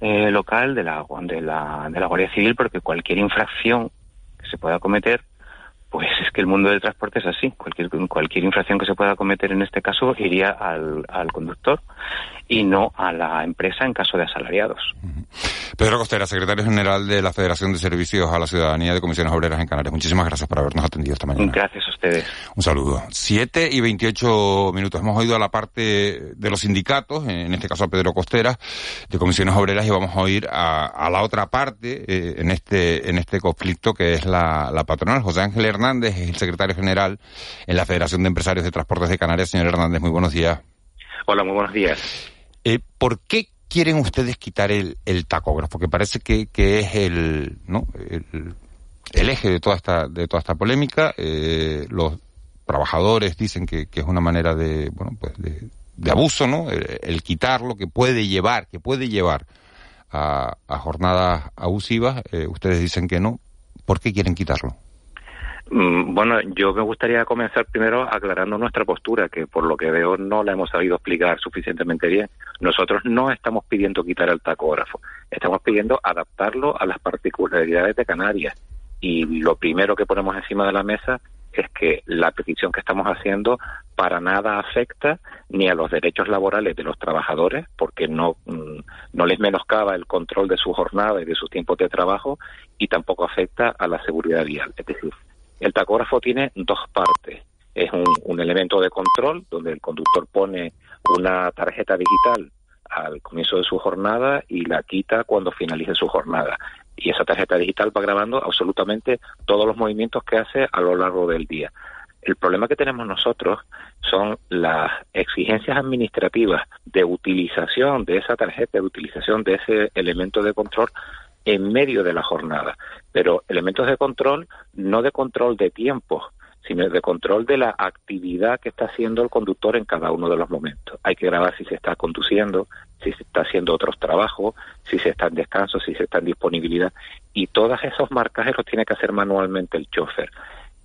Speaker 15: eh, local, de la, de, la, de la Guardia Civil, porque cualquier infracción que se pueda cometer, pues es que el mundo del transporte es así. Cualquier, cualquier infracción que se pueda cometer en este caso iría al, al conductor y no a la empresa en caso de asalariados.
Speaker 1: Pedro Costera, secretario general de la Federación de Servicios a la Ciudadanía de Comisiones Obreras en Canarias. Muchísimas gracias por habernos atendido esta mañana.
Speaker 16: Gracias a ustedes.
Speaker 1: Un saludo. Siete y veintiocho minutos. Hemos oído a la parte de los sindicatos, en este caso a Pedro Costera, de Comisiones Obreras, y vamos a oír a, la otra parte eh, en este en este conflicto que es la, la patronal. José Ángel Hernández es el secretario general en la Federación de Empresarios de Transportes de Canarias. Señor Hernández, muy buenos días.
Speaker 16: Hola, muy buenos días.
Speaker 1: Eh, ¿Por qué quieren ustedes quitar el, el tacógrafo? Que parece que, que es el, ¿no? el, el, eje de toda esta, de toda esta polémica. Eh, los trabajadores dicen que, que, es una manera de, bueno, pues de, abuso, ¿no? El, quitarlo, que puede llevar, que puede llevar a, a jornadas abusivas. Eh, ustedes dicen que no. ¿Por qué quieren quitarlo?
Speaker 16: Mm, bueno, yo me gustaría comenzar primero aclarando nuestra postura, que por lo que veo no la hemos sabido explicar suficientemente bien. Nosotros no estamos pidiendo quitar el tacógrafo, estamos pidiendo adaptarlo a las particularidades de Canarias. Y lo primero que ponemos encima de la mesa es que la petición que estamos haciendo para nada afecta ni a los derechos laborales de los trabajadores, porque no, mm, no les menoscaba el control de su jornada y de sus tiempos de trabajo, y tampoco afecta a la seguridad vial. Es decir, el tacógrafo tiene dos partes. Es un, elemento de control donde el conductor pone una tarjeta digital al comienzo de su jornada y la quita cuando finalice su jornada. Y esa tarjeta digital va grabando absolutamente todos los movimientos que hace a lo largo del día. El problema que tenemos nosotros son las exigencias administrativas de utilización de esa tarjeta, de utilización de ese elemento de control en medio de la jornada. Pero elementos de control, no de control de tiempo, sino de control de la actividad que está haciendo el conductor en cada uno de los momentos. Hay que grabar si se está conduciendo, si se está haciendo otros trabajos, si se está en descanso, si se está en disponibilidad. Y todos esos marcajes los tiene que hacer manualmente el chofer.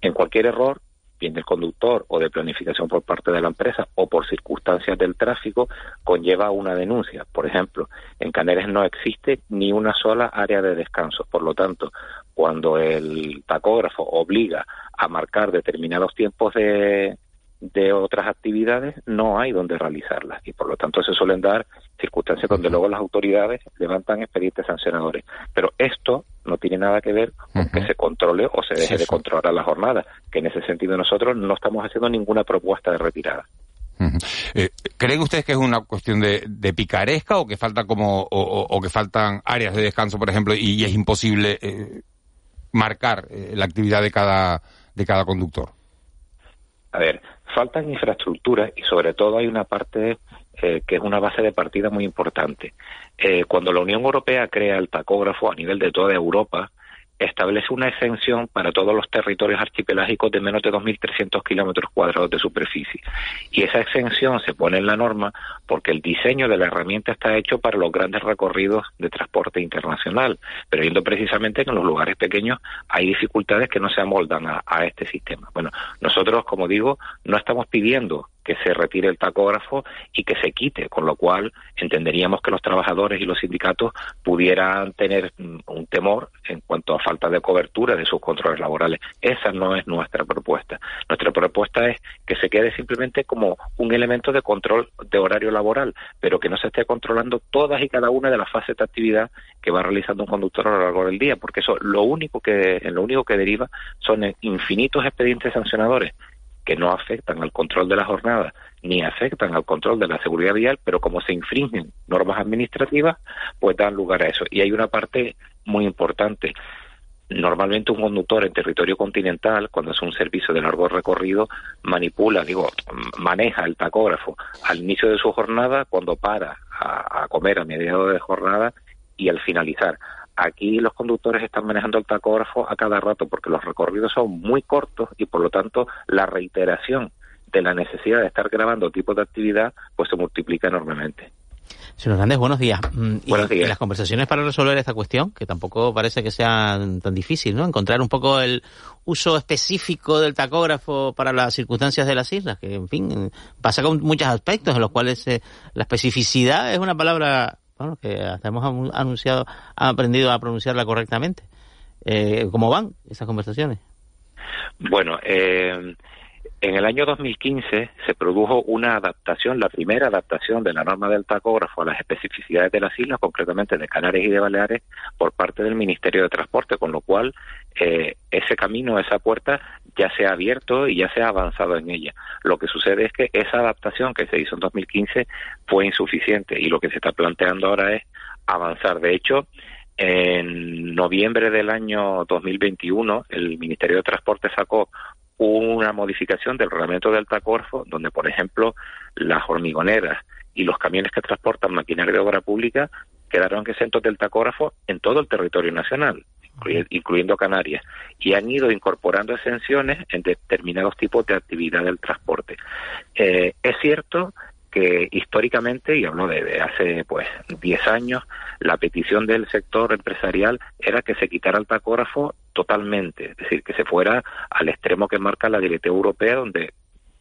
Speaker 16: En cualquier error, bien del conductor o de planificación por parte de la empresa o por circunstancias del tráfico, conlleva una denuncia. Por ejemplo, en Canarias no existe ni una sola área de descanso. Por lo tanto, cuando el tacógrafo obliga a marcar determinados tiempos de, de otras actividades, no hay donde realizarlas. Y por lo tanto se suelen dar circunstancias donde luego las autoridades levantan expedientes sancionadores. Pero esto no tiene nada que ver con que se controle o se deje de controlar la jornada, que en ese sentido nosotros no estamos haciendo ninguna propuesta de retirada.
Speaker 1: Eh, ¿Creen ustedes que es una cuestión de, picaresca o que falta como o, que faltan áreas de descanso, por ejemplo, y, es imposible eh, marcar eh, la actividad de cada de cada conductor?
Speaker 16: A ver, faltan infraestructuras y sobre todo hay una parte eh, que es una base de partida muy importante. Eh, cuando la Unión Europea crea el tacógrafo a nivel de toda Europa, establece una exención para todos los territorios archipelágicos de menos de 2.300 kilómetros cuadrados de superficie. Y esa exención se pone en la norma porque el diseño de la herramienta está hecho para los grandes recorridos de transporte internacional, pero viendo precisamente que en los lugares pequeños hay dificultades que no se amoldan a este sistema. Bueno, nosotros, como digo, no estamos pidiendo que se retire el tacógrafo y que se quite, con lo cual entenderíamos que los trabajadores y los sindicatos pudieran tener mm, un temor en cuanto a falta de cobertura de sus controles laborales. Esa no es nuestra propuesta. Nuestra propuesta es que se quede simplemente como un elemento de control de horario laboral, pero que no se esté controlando todas y cada una de las fases de actividad que va realizando un conductor a lo largo del día, porque eso lo único que lo único que deriva son infinitos expedientes sancionadores que no afectan al control de la jornada ni afectan al control de la seguridad vial, pero como se infringen normas administrativas, pues dan lugar a eso. Y hay una parte muy importante. Normalmente un conductor en territorio continental, cuando es un servicio de largo recorrido, manipula, digo, maneja el tacógrafo al inicio de su jornada, cuando para a, a comer a mediados de jornada y al finalizar. Aquí los conductores están manejando el tacógrafo a cada rato porque los recorridos son muy cortos y por lo tanto la reiteración de la necesidad de estar grabando tipos de actividad pues se multiplica enormemente.
Speaker 14: Señor Hernández, buenos días.
Speaker 16: Mm, buenos días.
Speaker 14: Y las conversaciones para resolver esta cuestión, que tampoco parece que sea tan difícil, ¿no? Encontrar un poco el uso específico del tacógrafo para las circunstancias de las islas, que en fin pasa con muchos aspectos en los cuales eh, la especificidad es una palabra bueno, que hasta hemos anunciado, aprendido a pronunciarla correctamente. Eh, ¿Cómo van esas conversaciones?
Speaker 16: Bueno, eh, En el año 2015 se produjo una adaptación, la primera adaptación de la norma del tacógrafo a las especificidades de las islas, concretamente de Canarias y de Baleares, por parte del Ministerio de Transporte, con lo cual eh, ese camino, esa puerta ya se ha abierto y ya se ha avanzado en ella. Lo que sucede es que esa adaptación que se hizo en 2015 fue insuficiente y lo que se está planteando ahora es avanzar. De hecho, en noviembre del año 2021, el Ministerio de Transporte sacó una modificación del reglamento del tacógrafo, donde, por ejemplo, las hormigoneras y los camiones que transportan maquinaria de obra pública quedaron exentos del tacógrafo en todo el territorio nacional, incluyendo Canarias, y han ido incorporando exenciones en determinados tipos de actividad del transporte. Eh, es cierto que históricamente, y hablo de, hace pues 10 años, la petición del sector empresarial era que se quitara el tacógrafo totalmente, es decir, que se fuera al extremo que marca la directiva europea, donde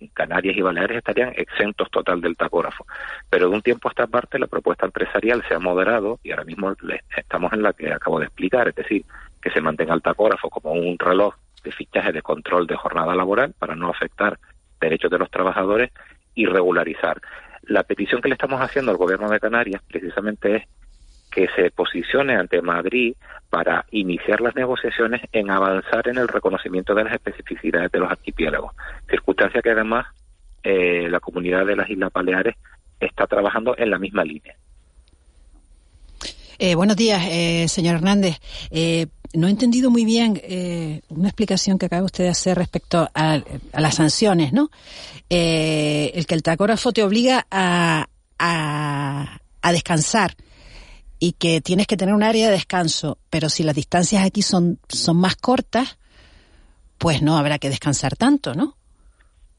Speaker 16: Canarias y Baleares estarían exentos total del tacógrafo. Pero de un tiempo a esta parte la propuesta empresarial se ha moderado y ahora mismo estamos en la que acabo de explicar, es decir, que se mantenga el tacógrafo como un reloj de fichaje de control de jornada laboral para no afectar derechos de los trabajadores y regularizar. La petición que le estamos haciendo al gobierno de Canarias precisamente es que se posicione ante Madrid para iniciar las negociaciones en avanzar en el reconocimiento de las especificidades de los archipiélagos, circunstancia que además eh, la comunidad de las Islas Baleares está trabajando en la misma línea.
Speaker 13: Eh, buenos días, eh, señor Hernández. Eh, no he entendido muy bien eh, una explicación que acaba usted de hacer respecto a, las sanciones, ¿no? El que el tacógrafo te obliga a, a, descansar y que tienes que tener un área de descanso, pero si las distancias aquí son, son más cortas, pues no habrá que descansar tanto, ¿no?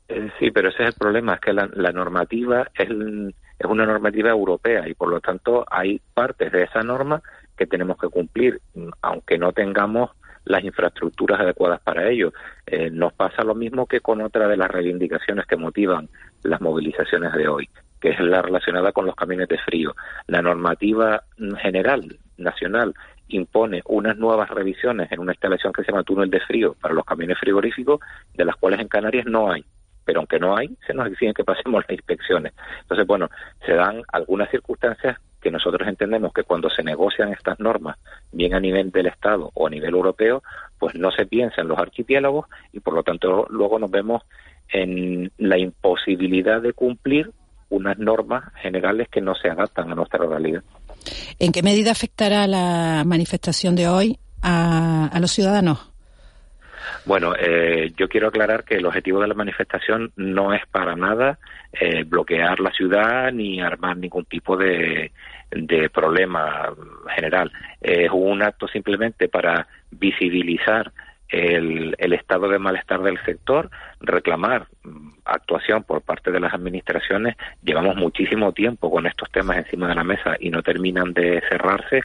Speaker 16: Eh, sí, pero ese es el problema, es que la, normativa es, es una normativa europea y por lo tanto hay partes de esa norma que tenemos que cumplir, aunque no tengamos las infraestructuras adecuadas para ello. Eh, nos pasa lo mismo que con otra de las reivindicaciones que motivan las movilizaciones de hoy, que es la relacionada con los camiones de frío. La normativa general, nacional, impone unas nuevas revisiones en una instalación que se llama túnel de frío para los camiones frigoríficos, de las cuales en Canarias no hay pero aunque no hay, se nos exigen que pasemos las inspecciones. Entonces, bueno, se dan algunas circunstancias que nosotros entendemos que cuando se negocian estas normas, bien a nivel del Estado o a nivel europeo, pues no se piensa en los archipiélagos y por lo tanto luego nos vemos en la imposibilidad de cumplir unas normas generales que no se adaptan a nuestra realidad.
Speaker 13: ¿En qué medida afectará la manifestación de hoy a, a los ciudadanos?
Speaker 16: Bueno, eh, yo quiero aclarar que el objetivo de la manifestación no es para nada eh, bloquear la ciudad ni armar ningún tipo de, de problema general. Es un acto simplemente para visibilizar el, el, estado de malestar del sector, reclamar mm, actuación por parte de las administraciones. Llevamos muchísimo tiempo con estos temas encima de la mesa y no terminan de cerrarse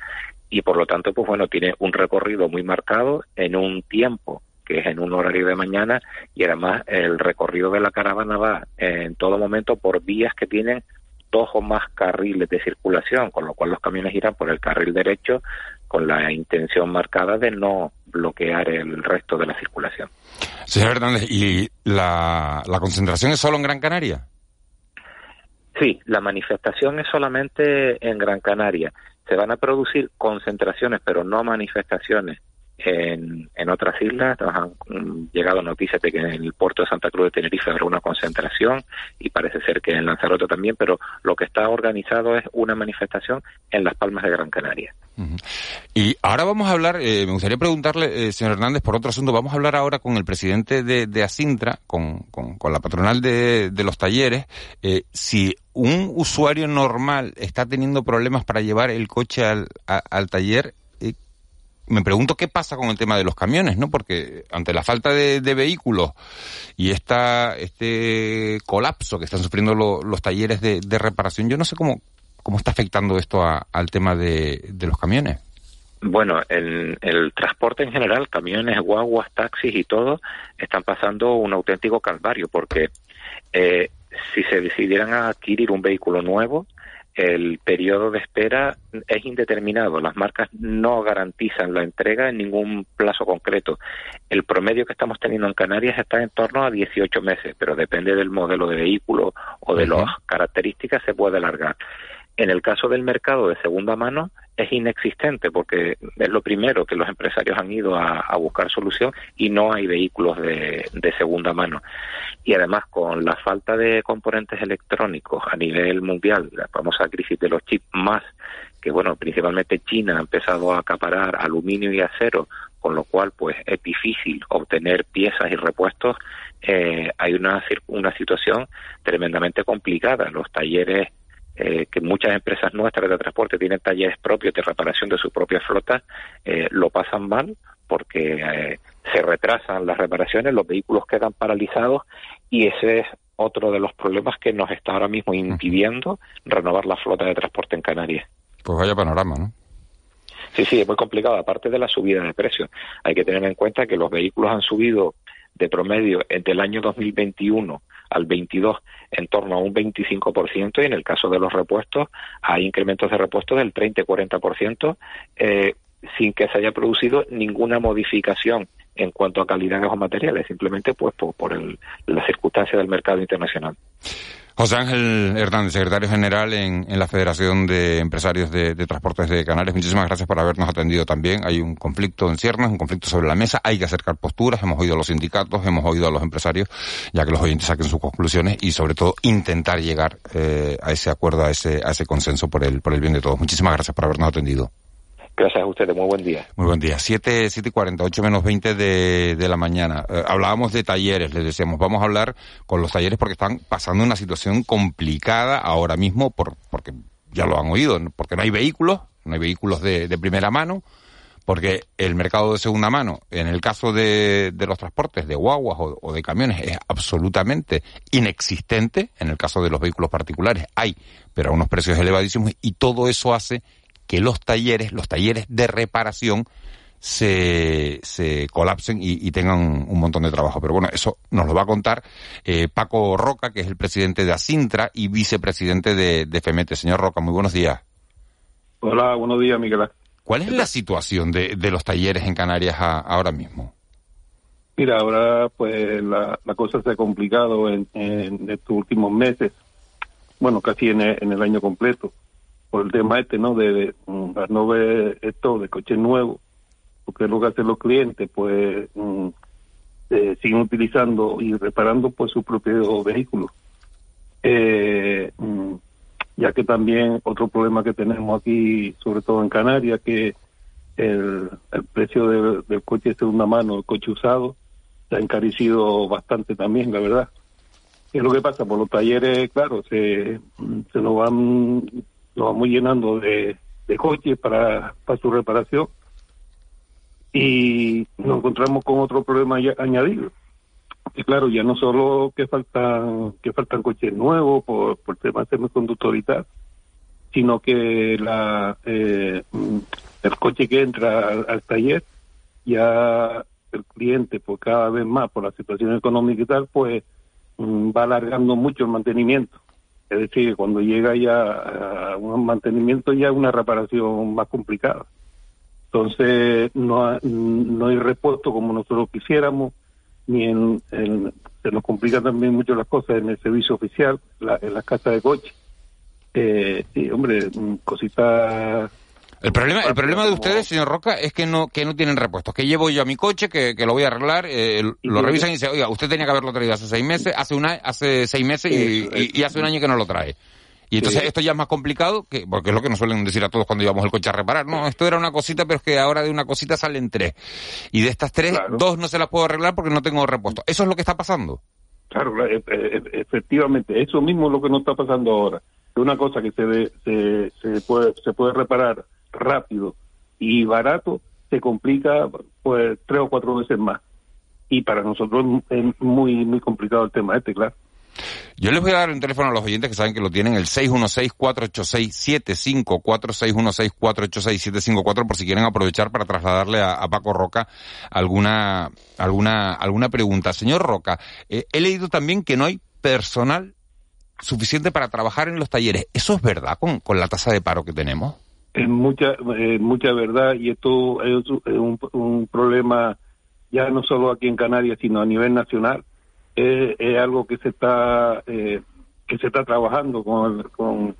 Speaker 16: y por lo tanto, pues bueno, tiene un recorrido muy marcado en un tiempo que es en un horario de mañana y además el recorrido de la caravana va en todo momento por vías que tienen dos o más carriles de circulación, con lo cual los camiones irán por el carril derecho con la intención marcada de no bloquear el resto de la circulación.
Speaker 1: Señor Hernández, ¿y la, la concentración es solo en Gran Canaria?
Speaker 16: Sí, la manifestación es solamente en Gran Canaria. Se van a producir concentraciones, pero no manifestaciones en, otras islas han llegado noticias de que en el puerto de Santa Cruz de Tenerife habrá una concentración y parece ser que en Lanzarote también, pero lo que está organizado es una manifestación en Las Palmas de Gran Canaria.
Speaker 1: Y ahora vamos a hablar, eh, me gustaría preguntarle, eh, señor Hernández, por otro asunto, vamos a hablar ahora con el presidente de, Asintra, con, con, con, la patronal de, de los talleres, eh, si un usuario normal está teniendo problemas para llevar el coche al, al taller, me pregunto qué pasa con el tema de los camiones, ¿no? Porque ante la falta de, vehículos y esta, este colapso que están sufriendo los talleres de, reparación, yo no sé cómo, cómo está afectando esto al tema de, los camiones.
Speaker 16: Bueno, el, el, transporte en general, camiones, guaguas, taxis y todo, están pasando un auténtico calvario porque eh, si se decidieran a adquirir un vehículo nuevo, el periodo de espera es indeterminado. Las marcas no garantizan la entrega en ningún plazo concreto. El promedio que estamos teniendo en Canarias está en torno a 18 meses, pero depende del modelo de vehículo o de las características, se puede alargar. En el caso del mercado de segunda mano es inexistente porque es lo primero que los empresarios han ido a, buscar solución y no hay vehículos de, segunda mano. Y además con la falta de componentes electrónicos a nivel mundial, la famosa crisis de los chips más que bueno, principalmente China ha empezado a acaparar aluminio y acero, con lo cual pues es difícil obtener piezas y repuestos, eh, hay una, una situación tremendamente complicada. Los talleres eh, que muchas empresas nuestras de transporte tienen talleres propios de reparación de su propia flota, eh, lo pasan mal porque eh, se retrasan las reparaciones, los vehículos quedan paralizados y ese es otro de los problemas que nos está ahora mismo impidiendo renovar la flota de transporte en Canarias.
Speaker 1: Pues vaya panorama, ¿no?
Speaker 16: Sí, sí, es muy complicado, aparte de la subida de precios. Hay que tener en cuenta que los vehículos han subido de promedio entre el año 2021 al 22 en torno a un 25% y en el caso de los repuestos hay incrementos de repuestos del 30 y 40% eh, sin que se haya producido ninguna modificación en cuanto a calidad de los materiales, simplemente pues por, por el, la circunstancia del mercado internacional.
Speaker 1: José Ángel Hernández, secretario general en, la Federación de Empresarios de, Transportes de Canales, muchísimas gracias por habernos atendido también. Hay un conflicto en ciernes, un conflicto sobre la mesa, hay que acercar posturas, hemos oído a los sindicatos, hemos oído a los empresarios, ya que los oyentes saquen sus conclusiones y sobre todo intentar llegar eh, a ese acuerdo, a ese, a ese consenso por el, por el bien de todos. Muchísimas gracias por habernos atendido.
Speaker 16: Gracias a ustedes, muy buen día.
Speaker 1: Muy buen día. 7, siete y 48 menos 20 de, de la mañana. Eh, hablábamos de talleres, les decíamos, vamos a hablar con los talleres porque están pasando una situación complicada ahora mismo, por, porque ya lo han oído, porque no hay vehículos, no hay vehículos de, de primera mano, porque el mercado de segunda mano, en el caso de, de los transportes, de guaguas o, de camiones, es absolutamente inexistente. En el caso de los vehículos particulares hay, pero a unos precios elevadísimos, y todo eso hace que los talleres, los talleres de reparación, se, se colapsen y, tengan un montón de trabajo. Pero bueno, eso nos lo va a contar eh, Paco Roca, que es el presidente de Asintra y vicepresidente de, de FEMETE. Señor Roca, muy buenos días.
Speaker 17: Hola, buenos días, Miguel.
Speaker 1: ¿Cuál es la situación de, de los talleres en Canarias ahora mismo?
Speaker 17: Mira, ahora pues la, cosa se ha complicado en, estos últimos meses, bueno, casi en el año completo por el tema este, ¿no? De, no ver esto de coches nuevos, porque es lo que hacen los clientes, pues mm, eh, siguen utilizando y reparando pues su propio vehículo. Eh, mm, ya que también otro problema que tenemos aquí, sobre todo en Canarias, que el, el precio del coche de segunda mano, el coche usado, se ha encarecido bastante también, la verdad. ¿Qué es lo que pasa? Por los talleres, claro, se, se nos van lo vamos llenando de, coches para, para su reparación y nos encontramos con otro problema añadido. Y claro, ya no solo que faltan que faltan coches nuevos por, por tema de semiconductoridad, sino que la eh, el coche que entra al, taller ya el cliente pues cada vez más por la situación económica y tal pues mm, va alargando mucho el mantenimiento es decir, cuando llega ya a un mantenimiento ya una reparación más complicada. Entonces no, no hay repuesto como nosotros quisiéramos, ni en, se nos complican también mucho las cosas en el servicio oficial, en las casas de coche. Eh, sí, hombre, cositas
Speaker 1: el problema, el problema de ustedes, señor Roca, es que no, que no tienen repuestos. Que llevo yo a mi coche, que, que lo voy a arreglar, eh, lo revisan y dicen, oiga, usted tenía que haberlo traído hace seis meses, hace una, hace seis meses y, hace un año que no lo trae. Y entonces esto ya es más complicado, que, porque es lo que nos suelen decir a todos cuando llevamos el coche a reparar. No, esto era una cosita, pero es que ahora de una cosita salen tres. Y de estas tres, dos no se las puedo arreglar porque no tengo repuesto. ¿Eso es lo que está pasando?
Speaker 17: Claro, e, e, e, efectivamente, eso mismo es lo que nos está pasando ahora. Una cosa que se, se, se, puede, se puede reparar rápido y barato, se complica pues tres o cuatro veces más. Y para nosotros es muy, muy complicado el tema este, claro.
Speaker 1: Yo les voy a dar un teléfono a los oyentes que saben que lo tienen, el 616-486-754, 616-486-754, por si quieren aprovechar para trasladarle a, Paco Roca alguna, alguna, alguna pregunta. Señor Roca, eh, he leído también que no hay personal suficiente para trabajar en los talleres. ¿Eso es verdad con, con la tasa de paro que tenemos?
Speaker 17: Es mucha, eh, mucha verdad y esto es un, un, problema ya no solo aquí en Canarias, sino a nivel nacional. Es, algo que se está eh, que se está trabajando con, con,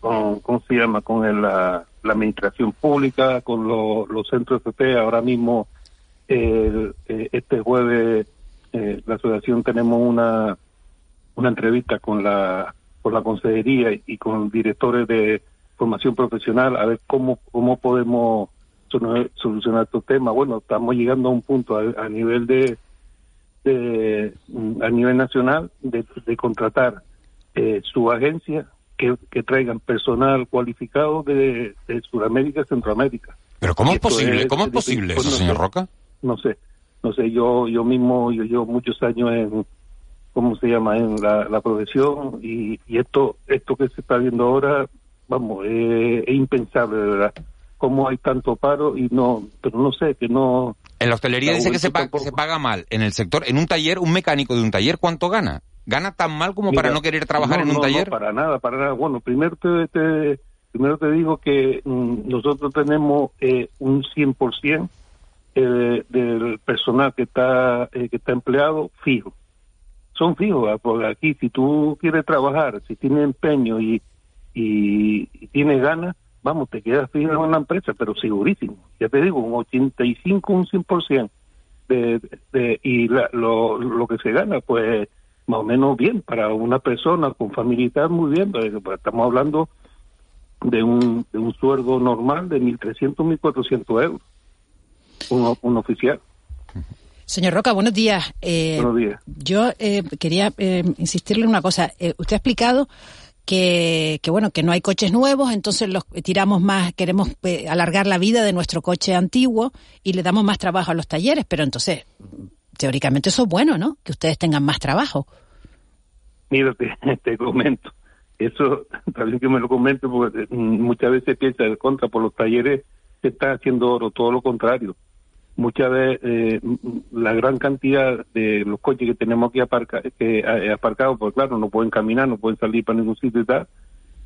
Speaker 17: con ¿cómo se llama? Con el, la, administración pública, con lo, los centros FP. Ahora mismo, eh, este jueves, eh, la asociación tenemos una, una entrevista con la, con la consejería y con directores de formación profesional a ver cómo, cómo podemos solucionar estos temas. Bueno, estamos llegando a un punto a, nivel de, de, a nivel nacional de, de contratar eh, su agencia que, que, traigan personal cualificado de, de Sudamérica Centroamérica.
Speaker 1: Pero ¿cómo es posible? ¿Cómo es posible eso, señor Roca?
Speaker 17: No sé, no sé, yo yo mismo, yo llevo muchos años en, ¿cómo se llama?, en la, la profesión y, y, esto esto que se está viendo ahora, vamos, eh, es impensable, de verdad. Cómo hay tanto paro y no, pero no sé, que no...
Speaker 1: En la hostelería dice que se, paga, se paga mal. En el sector, en un taller, un mecánico de un taller, ¿cuánto gana? ¿Gana tan mal como para no querer trabajar en un taller?
Speaker 17: No, para nada, para nada. Bueno, primero te, te primero te digo que mm, nosotros tenemos eh, un 100% eh, del personal que está eh, que está empleado fijo. Son fijos, ah, porque aquí si tú quieres trabajar, si tienes empeño y, y, y tienes ganas, vamos, te quedas fijo en una empresa, pero segurísimo. Ya te digo, un 85, un 100%. De, de, y la, lo, lo que se gana, pues más o menos bien para una persona con familia muy bien, pues, estamos hablando de un, de un sueldo normal de 1.300, 1.400 euros, un, un oficial.
Speaker 13: Señor Roca, buenos días.
Speaker 17: Eh, buenos días.
Speaker 13: Yo eh, quería eh, insistirle en una cosa. Eh, usted ha explicado que, que, bueno, que no hay coches nuevos, entonces los tiramos más, queremos eh, alargar la vida de nuestro coche antiguo y le damos más trabajo a los talleres, pero entonces teóricamente eso es bueno, ¿no? Que ustedes tengan más trabajo.
Speaker 17: Mira, te, comento. Eso también que me lo comento porque mm, muchas veces piensa el contra por los talleres se está haciendo oro, todo lo contrario. Muchas veces eh, la gran cantidad de los coches que tenemos aquí aparca, eh, aparcados, pues claro, no pueden caminar, no pueden salir para ningún sitio y tal,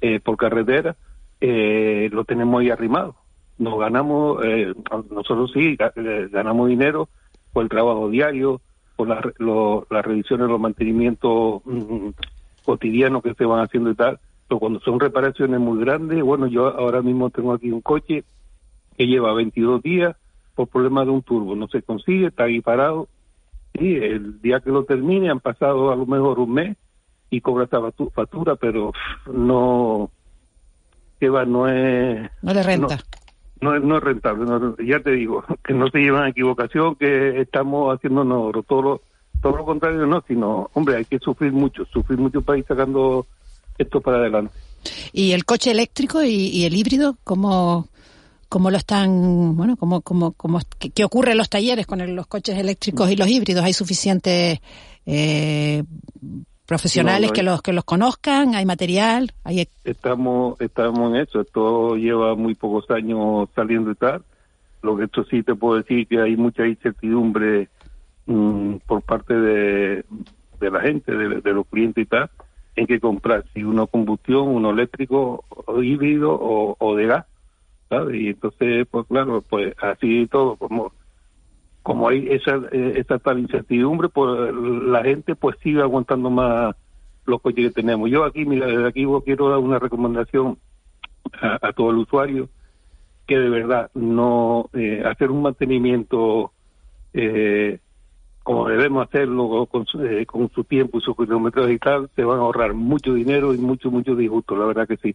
Speaker 17: eh, por carretera, eh, lo tenemos ahí arrimado. Nos ganamos, eh, nosotros sí, ganamos dinero por el trabajo diario, por la, las revisiones, los mantenimientos mm, cotidianos que se van haciendo y tal. Pero cuando son reparaciones muy grandes, bueno, yo ahora mismo tengo aquí un coche que lleva 22 días por problemas de un turbo, no se consigue, está ahí parado. Y el día que lo termine han pasado a lo mejor un mes y cobra esta factura, pero no, que va, no es...
Speaker 13: No le renta
Speaker 17: no, no es rentable. ya te digo, que no se llevan a equivocación, que estamos haciendo no, todo lo, todo lo contrario, no, sino, hombre, hay que sufrir mucho, sufrir mucho para ir sacando esto para adelante.
Speaker 13: ¿Y el coche eléctrico y, el híbrido, cómo, cómo lo están, bueno, cómo, cómo, cómo, qué, ocurre en los talleres con los coches eléctricos y los híbridos? ¿Hay suficiente eh, profesionales que los que los conozcan, hay material, hay
Speaker 17: estamos estamos en eso, esto lleva muy pocos años saliendo y tal. Lo que esto sí te puedo decir que hay mucha incertidumbre mm, por parte de, de la gente, de, los clientes y tal, en qué comprar, si uno combustión, uno eléctrico, o híbrido o, de gas, ¿sabes? Y entonces, pues claro, pues así todo, como como hay esa, eh, esa tal incertidumbre, pues la gente pues sigue aguantando más los coches que tenemos. Yo aquí, mira, desde aquí quiero dar una recomendación a, todo el usuario que de verdad no eh, hacer un mantenimiento eh, como debemos hacerlo con su, con su tiempo y su kilómetros y tal, se van a ahorrar mucho dinero y mucho, mucho disgusto, la verdad que sí.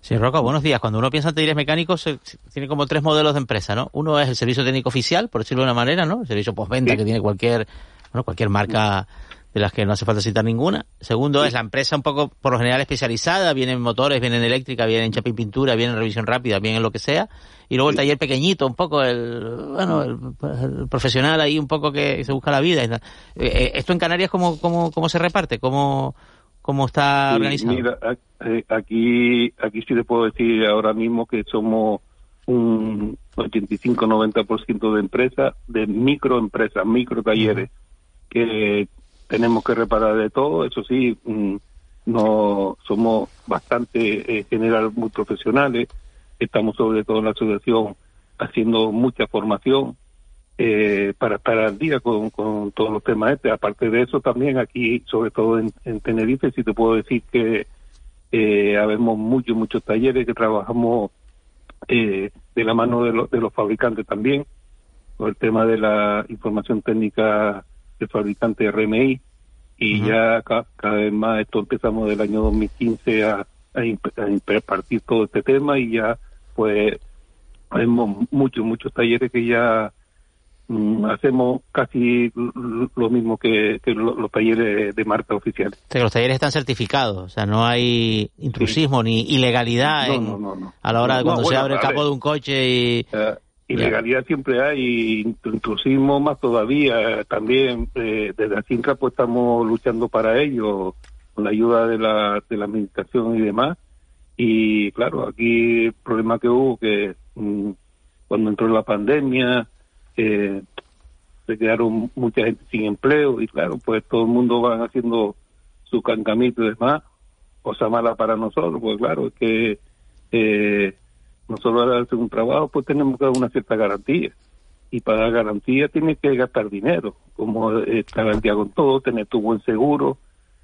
Speaker 14: Sí, Roca, buenos días. Cuando uno piensa en talleres mecánicos, tiene como tres modelos de empresa, ¿no? Uno es el servicio técnico oficial, por decirlo de una manera, ¿no? El servicio postventa que tiene cualquier, bueno, cualquier marca de las que no hace falta citar ninguna. Segundo es la empresa un poco, por lo general, especializada, viene en motores, viene en eléctrica, viene en chapa y pintura, viene en revisión rápida, viene en lo que sea. Y luego el taller pequeñito, un poco el, bueno, el, profesional ahí un poco que se busca la vida. Eh, eh, ¿Esto en Canarias cómo, cómo, cómo se reparte? ¿Cómo, cómo está organizado?
Speaker 17: Mira, eh, aquí, aquí sí te puedo decir ahora mismo que somos un 85-90% de empresas, de microempresas, micro talleres, que tenemos que reparar de todo. Eso sí, mm, no somos bastante en general muy profesionales, estamos sobre todo en la asociación haciendo mucha formación eh, para estar al día con, con todos los temas este. Aparte de eso, también aquí, sobre todo en, Tenerife, sí te puedo decir que eh, habemos muchos, muchos talleres que trabajamos eh, de la mano de, de los fabricantes también, con el tema de la información técnica del fabricante RMI, y ya cada vez más esto empezamos del año 2015 a, a, impartir todo este tema y ya pues tenemos muchos, muchos talleres que ya hacemos casi lo mismo que, los, talleres de marca oficial.
Speaker 14: O sea, los talleres están certificados, o sea, no hay intrusismo ni ilegalidad a la hora de cuando se abre el capó de un coche y...
Speaker 17: Eh, ilegalidad siempre hay, intrusismo más todavía. También eh, desde Asintra pues estamos luchando para ello, con la ayuda de la, de la administración y demás. Y claro, aquí el problema que hubo que mm, cuando entró la pandemia eh, se quedaron mucha gente sin empleo y claro, pues todo el mundo va haciendo su cancamito y demás, cosa mala para nosotros, pues claro, es que eh, nosotros al hacer un trabajo pues tenemos que dar una cierta garantía y para dar garantía tienes que gastar dinero, como estar al día con todo, tener tu buen seguro,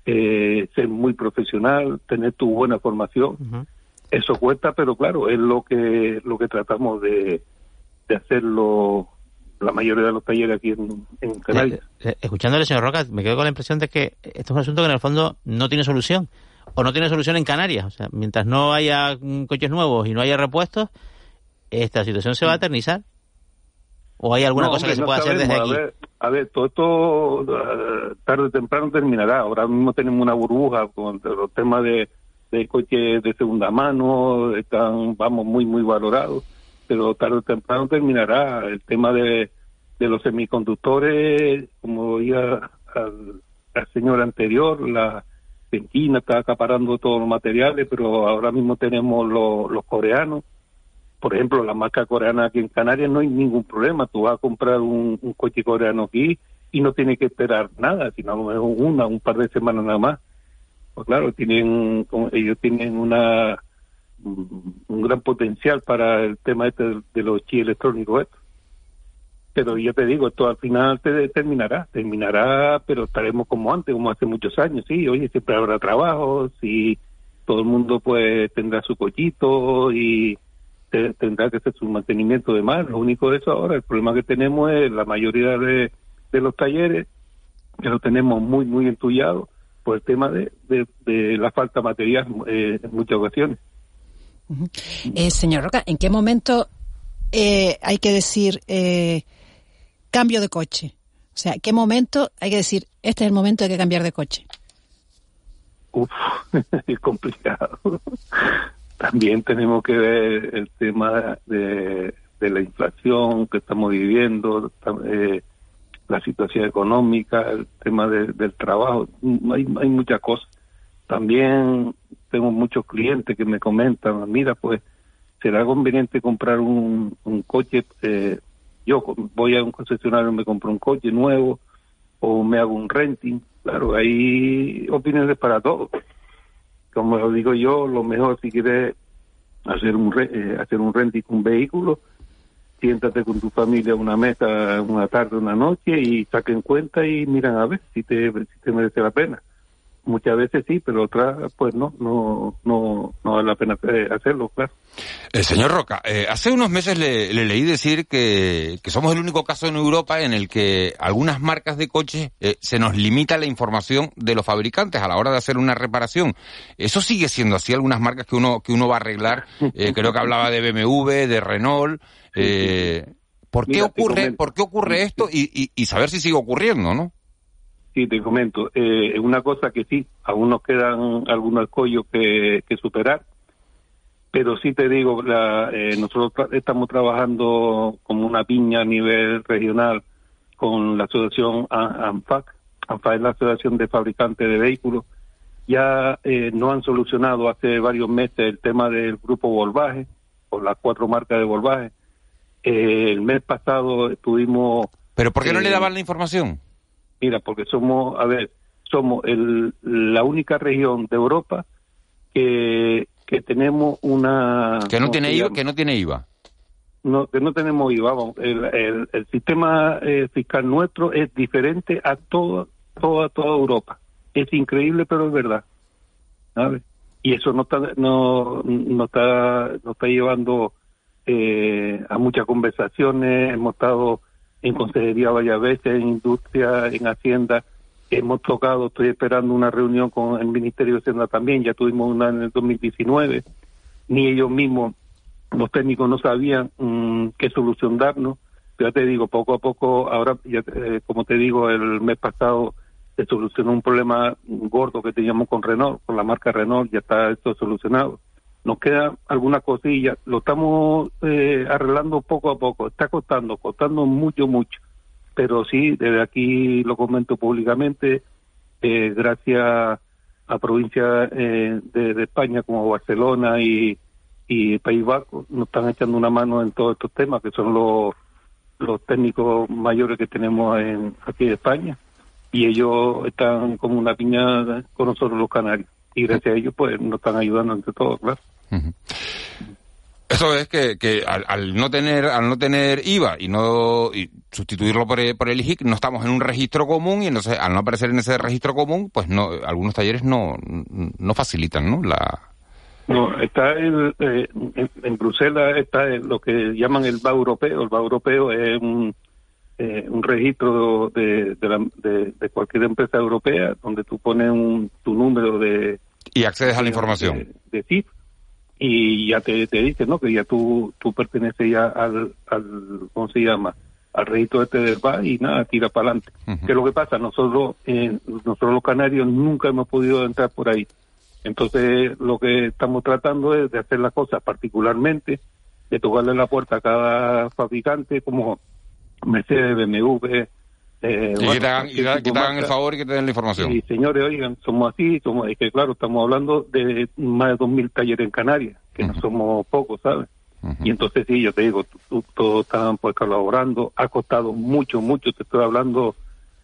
Speaker 17: eh, ser muy profesional, tener tu buena formación. Eso cuesta, pero claro, es lo que lo que tratamos de, de hacerlo la mayoría de los talleres aquí en, en Canarias.
Speaker 14: Eh, eh, escuchándole, señor Roca, me quedo con la impresión de que esto es un asunto que en el fondo no tiene solución, o no tiene solución en Canarias. O sea, mientras no haya coches nuevos y no haya repuestos, esta situación se va a eternizar. ¿O hay alguna cosa que se pueda hacer desde aquí?
Speaker 17: A ver, todo esto eh, tarde o temprano terminará. Ahora mismo tenemos una burbuja con los temas de, de coches de segunda mano, están, vamos, muy, muy valorados, pero tarde o temprano terminará. El tema de, de los semiconductores, como decía al, señor anterior, la China está acaparando todos los materiales, pero ahora mismo tenemos los coreanos por ejemplo, la marca coreana aquí en Canarias no hay ningún problema. Tú vas a comprar un, coche coreano aquí y no tienes que esperar nada, sino a lo mejor una, un par de semanas nada más. Pues claro, tienen, ellos tienen una un gran potencial para el tema este de, los chips electrónicos. Pero yo te digo, esto al final te terminará, terminará, pero estaremos como antes, como hace muchos años, sí, oye, siempre habrá trabajo, si todo el mundo pues tendrá su cochito y tendrá que hacer su mantenimiento de más. Lo único de eso ahora, el problema que tenemos es la mayoría de, los talleres, que lo tenemos muy, muy entullados por el tema de, de, la falta de material eh, en muchas ocasiones.
Speaker 13: Eh, señor Roca, ¿en qué momento eh, hay que decir cambio de coche? O sea, ¿qué momento hay que decir, este es el momento de que cambiar de coche?
Speaker 17: Uf, es complicado. También tenemos que ver el tema de, la inflación que estamos viviendo, eh, la situación económica, el tema del trabajo, hay, hay muchas cosas. También tengo muchos clientes que me comentan, mira, pues será conveniente comprar un, coche, eh, yo voy a un concesionario, me compro un coche nuevo o me hago un renting. Claro, hay opiniones para todos como lo digo yo, lo mejor si quieres hacer un eh, hacer un renting un vehículo, siéntate con tu familia a una mesa una tarde, una noche y saquen cuenta y miran a ver si te, si te merece la pena. Muchas veces sí, pero otras pues no, no, no, no vale la pena eh, hacerlo, claro.
Speaker 1: El señor Roca, eh, hace unos meses le, leí decir que, que, somos el único caso en Europa en el que algunas marcas de coches eh, se nos limita la información de los fabricantes a la hora de hacer una reparación. Eso sigue siendo así, algunas marcas que uno, que uno va a arreglar, creo que hablaba de BMW, de Renault. ¿Por qué ocurre, por qué ocurre esto y, y, y saber si sigue ocurriendo, no?
Speaker 17: Sí, te comento. Eh, una cosa que sí, aún nos quedan algunos escollos que, superar, pero sí te digo, la, eh, nosotros estamos trabajando como una piña a nivel regional con la asociación ANFAC. ANFAC es la Asociación de Fabricantes de Vehículos. Ya eh, no han solucionado hace varios meses el tema del grupo Volvaje, o las cuatro marcas de Volvaje. Eh, el mes pasado estuvimos...
Speaker 1: ¿Pero por qué no le daban la información?
Speaker 17: Mira, porque somos, a ver, somos el, la única región de Europa que, que tenemos una...
Speaker 1: Que no
Speaker 17: ¿cómo
Speaker 1: tiene IVA, que no tiene IVA.
Speaker 17: no, que no tenemos IVA. Vamos, el, el, el sistema eh, fiscal nuestro es diferente a toda, toda, toda Europa. Es increíble, pero es verdad. ¿sabes? Y eso no está, no, no está, no está llevando eh, a muchas conversaciones. Hemos estado en consejería varias veces, en industria, en Hacienda. Hemos tocado, estoy esperando una reunión con el Ministerio de Hacienda también. Ya tuvimos una en el 2019. Ni ellos mismos los técnicos no sabían mm, qué solución darnos. Ya te digo, poco a poco, ahora, ya, eh, como te digo, el mes pasado se solucionó un problema gordo que teníamos con Renault, con la marca Renault, ya está esto solucionado. Nos queda alguna cosilla, lo estamos eh, arreglando poco a poco, está costando, costando mucho, mucho. Pero sí, desde aquí lo comento públicamente, eh, gracias a provincias eh, de, España como Barcelona y, País Vasco nos están echando una mano en todos estos temas que son los los técnicos mayores que tenemos en, aquí en España. Y ellos están como una piña con nosotros los canarios y gracias a ellos pues nos están ayudando entre todos claro.
Speaker 1: Eso es que, que al, al no tener al no tener IVA y no y sustituirlo por el, por el IGIC no estamos en un registro común y entonces al no aparecer en ese registro común pues no algunos talleres no no facilitan no la
Speaker 17: no está el, eh, en, en Bruselas está el- lo que llaman el VA europeo. El VA europeo es un eh, un registro de, de, la- de- de cualquier empresa europea donde tú pones un, tu número de
Speaker 1: y accedes a la información.
Speaker 17: de CIF y ya te, te dice no que ya tú tú perteneces ya al, al cómo se llama al registro del VA y nada tira para adelante. Que es lo que pasa nosotros eh, nosotros los canarios nunca hemos podido entrar por ahí. Entonces lo que estamos tratando es de hacer las cosas particularmente de tocarle la puerta a cada fabricante como Mercedes, BMW eh,
Speaker 1: y
Speaker 17: bueno,
Speaker 1: que te hagan, que te el favor y que te den la información
Speaker 17: Sí, señores, oigan, somos así, somos, es que claro, estamos hablando de más de 2.000 talleres en Canarias, que no somos pocos, ¿sabes? Y entonces sí, yo te digo, todos están pues colaborando, ha costado mucho, mucho, te estoy hablando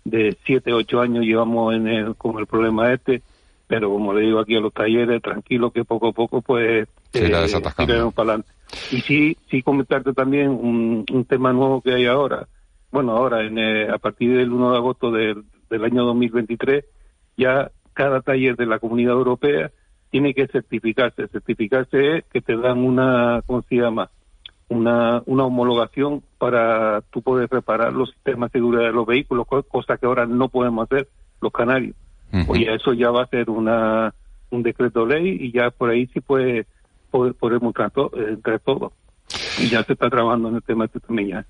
Speaker 17: de 7, 8 años llevamos en el, con el problema este, pero como le digo aquí a los talleres, tranquilo que poco a poco pues
Speaker 1: desatascando.
Speaker 17: tiraremos para adelante. Y sí, sí comentarte también un, un tema nuevo que hay ahora, bueno, ahora en, eh, a partir del 1 de agosto del, del año 2023, ya cada taller de la Comunidad Europea tiene que certificarse. Certificarse es que te dan una, ¿cómo se llama? Una, una homologación para tú poder reparar los sistemas de seguridad de los vehículos, co- cosa que ahora no podemos hacer los canarios. Oye, eso ya va a ser una, un decreto ley y ya por ahí sí puede, podemos entrar, to- eh, entrar todo. Y ya se está trabajando en el tema este también ya.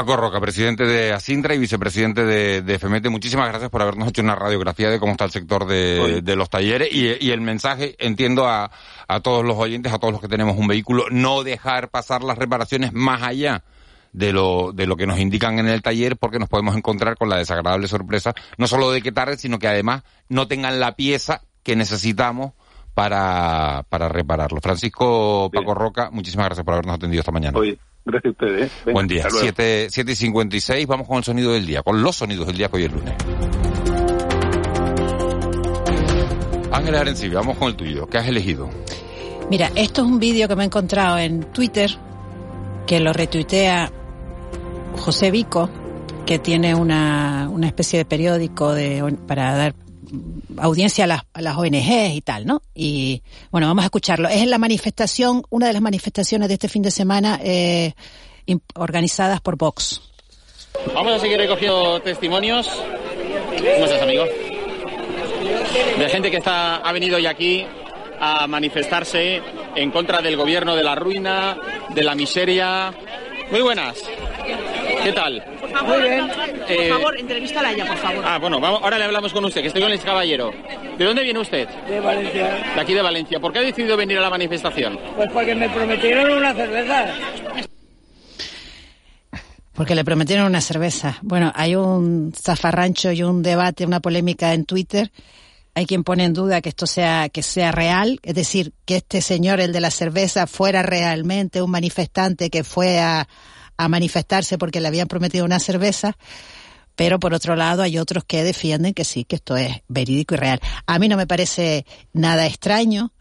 Speaker 1: Paco Roca, presidente de Asintra y vicepresidente de, de FEMETE, muchísimas gracias por habernos hecho una radiografía de cómo está el sector de, de los talleres y, y el mensaje, entiendo a, a todos los oyentes, a todos los que tenemos un vehículo, no dejar pasar las reparaciones más allá de lo, de lo que nos indican en el taller porque nos podemos encontrar con la desagradable sorpresa, no solo de que tarde, sino que además no tengan la pieza que necesitamos para, para repararlo. Francisco Paco Roca, muchísimas gracias por habernos atendido esta mañana.
Speaker 17: Gracias a ustedes. ¿eh? Venga,
Speaker 1: Buen día.
Speaker 17: hasta luego.
Speaker 1: 7, 7 y 56. Vamos con el sonido del día, con los sonidos del día que hoy es lunes. Ángeles Arencibi, vamos con el tuyo. ¿Qué has elegido?
Speaker 13: Mira, esto es un vídeo que me he encontrado en Twitter que lo retuitea José Vico, que tiene una, una especie de periódico de, para dar audiencia a las, a ONGs y tal, ¿no? Y bueno, vamos a escucharlo. Es la manifestación, una de las manifestaciones de este fin de semana eh, organizadas por Vox.
Speaker 18: Vamos a seguir recogiendo testimonios. ¿Cómo estás, amigo? De gente que está, ha venido hoy aquí a manifestarse en contra del gobierno de la ruina, de la miseria. Muy buenas. ¿Qué tal?
Speaker 19: Muy bien.
Speaker 18: Eh,
Speaker 19: por favor, entrevístala a ella, por favor.
Speaker 18: Ah, bueno, vamos, ahora le hablamos con usted, que estoy con el caballero. ¿De dónde viene usted?
Speaker 19: De Valencia.
Speaker 18: De aquí de Valencia. ¿Por qué ha decidido venir a la manifestación?
Speaker 19: Pues porque me prometieron una cerveza.
Speaker 13: Porque le prometieron una cerveza. Bueno, hay un zafarrancho y un debate, una polémica en Twitter. Hay quien pone en duda que esto sea, que sea real, es decir, que este señor, el de la cerveza, fuera realmente un manifestante que fue a, a manifestarse porque le habían prometido una cerveza. pero por otro lado hay otros que defienden que sí, que esto es verídico y real. A mí no me parece nada extraño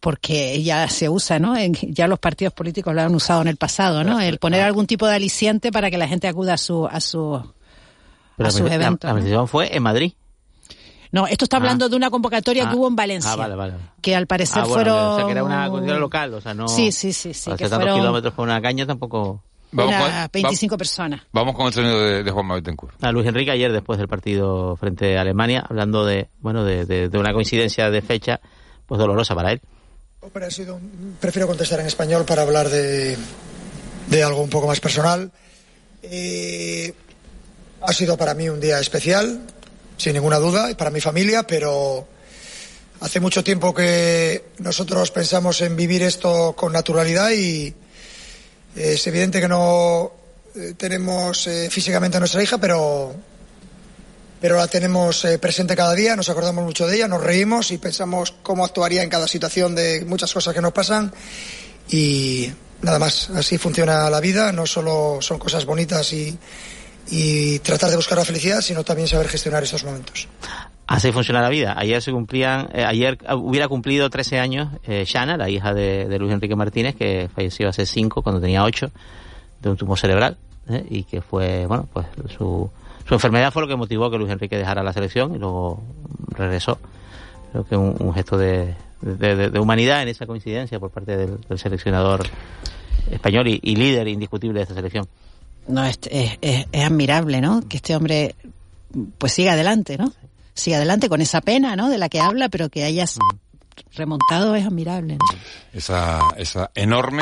Speaker 13: porque ya se usa, ¿no? En, ya los partidos políticos lo han usado en el pasado, ¿no? El poner algún tipo de aliciente para que la gente acuda a su a su
Speaker 14: Pero
Speaker 13: a sus
Speaker 14: la-
Speaker 13: eventos.
Speaker 14: La,
Speaker 13: ¿no?
Speaker 14: manifestación fue en Madrid.
Speaker 13: No, esto está
Speaker 14: Ah.
Speaker 13: hablando de una convocatoria
Speaker 14: Ah.
Speaker 13: que hubo en Valencia,
Speaker 14: Ah, vale, vale.
Speaker 13: que al parecer
Speaker 14: Ah, bueno,
Speaker 13: fueron
Speaker 14: O sea, que era una cuestión local, o sea, no...
Speaker 13: Sí, sí, sí, sí, que
Speaker 14: tantos
Speaker 13: fueron
Speaker 14: kilómetros con una caña tampoco...
Speaker 1: Vamos
Speaker 13: unas
Speaker 1: con-
Speaker 13: 25 personas.
Speaker 1: Vamos con el sonido de, de Juan Betancourt.
Speaker 14: A Luis Enrique ayer después del partido frente a Alemania, hablando de, bueno, de, de- de una coincidencia de fecha, pues dolorosa para él.
Speaker 20: Pero ha sido un- prefiero contestar en español para hablar de, de algo un poco más personal. Eh, ha sido para mí un día especial, sin ninguna duda, y para mi familia, pero hace mucho tiempo que nosotros pensamos en vivir esto con naturalidad y es evidente que no eh, tenemos eh, físicamente a nuestra hija, pero, pero la tenemos eh, presente cada día, nos acordamos mucho de ella, nos reímos y pensamos cómo actuaría en cada situación de muchas cosas que nos pasan y nada más, así funciona la vida, no solo son cosas bonitas y, tratar de buscar la felicidad, sino también saber gestionar estos momentos.
Speaker 14: Así funciona la vida. Ayer se cumplían, eh, ayer hubiera cumplido 13 años eh, Shana, la hija de, Luis Enrique Martínez, que falleció hace 5 cuando tenía 8 de un tumor cerebral eh, y que fue, bueno, pues su, su enfermedad fue lo que motivó que Luis Enrique dejara la selección y luego regresó. Creo que un, un gesto de, de- humanidad en esa coincidencia por parte del, seleccionador español y, y líder indiscutible de esta selección.
Speaker 13: No, es, es, es- es admirable, ¿no? Que este hombre pues siga adelante, ¿no? Siga adelante con esa pena, ¿no? De la que habla, pero que hayas remontado es admirable. ¿no?
Speaker 1: Esa, esa enorme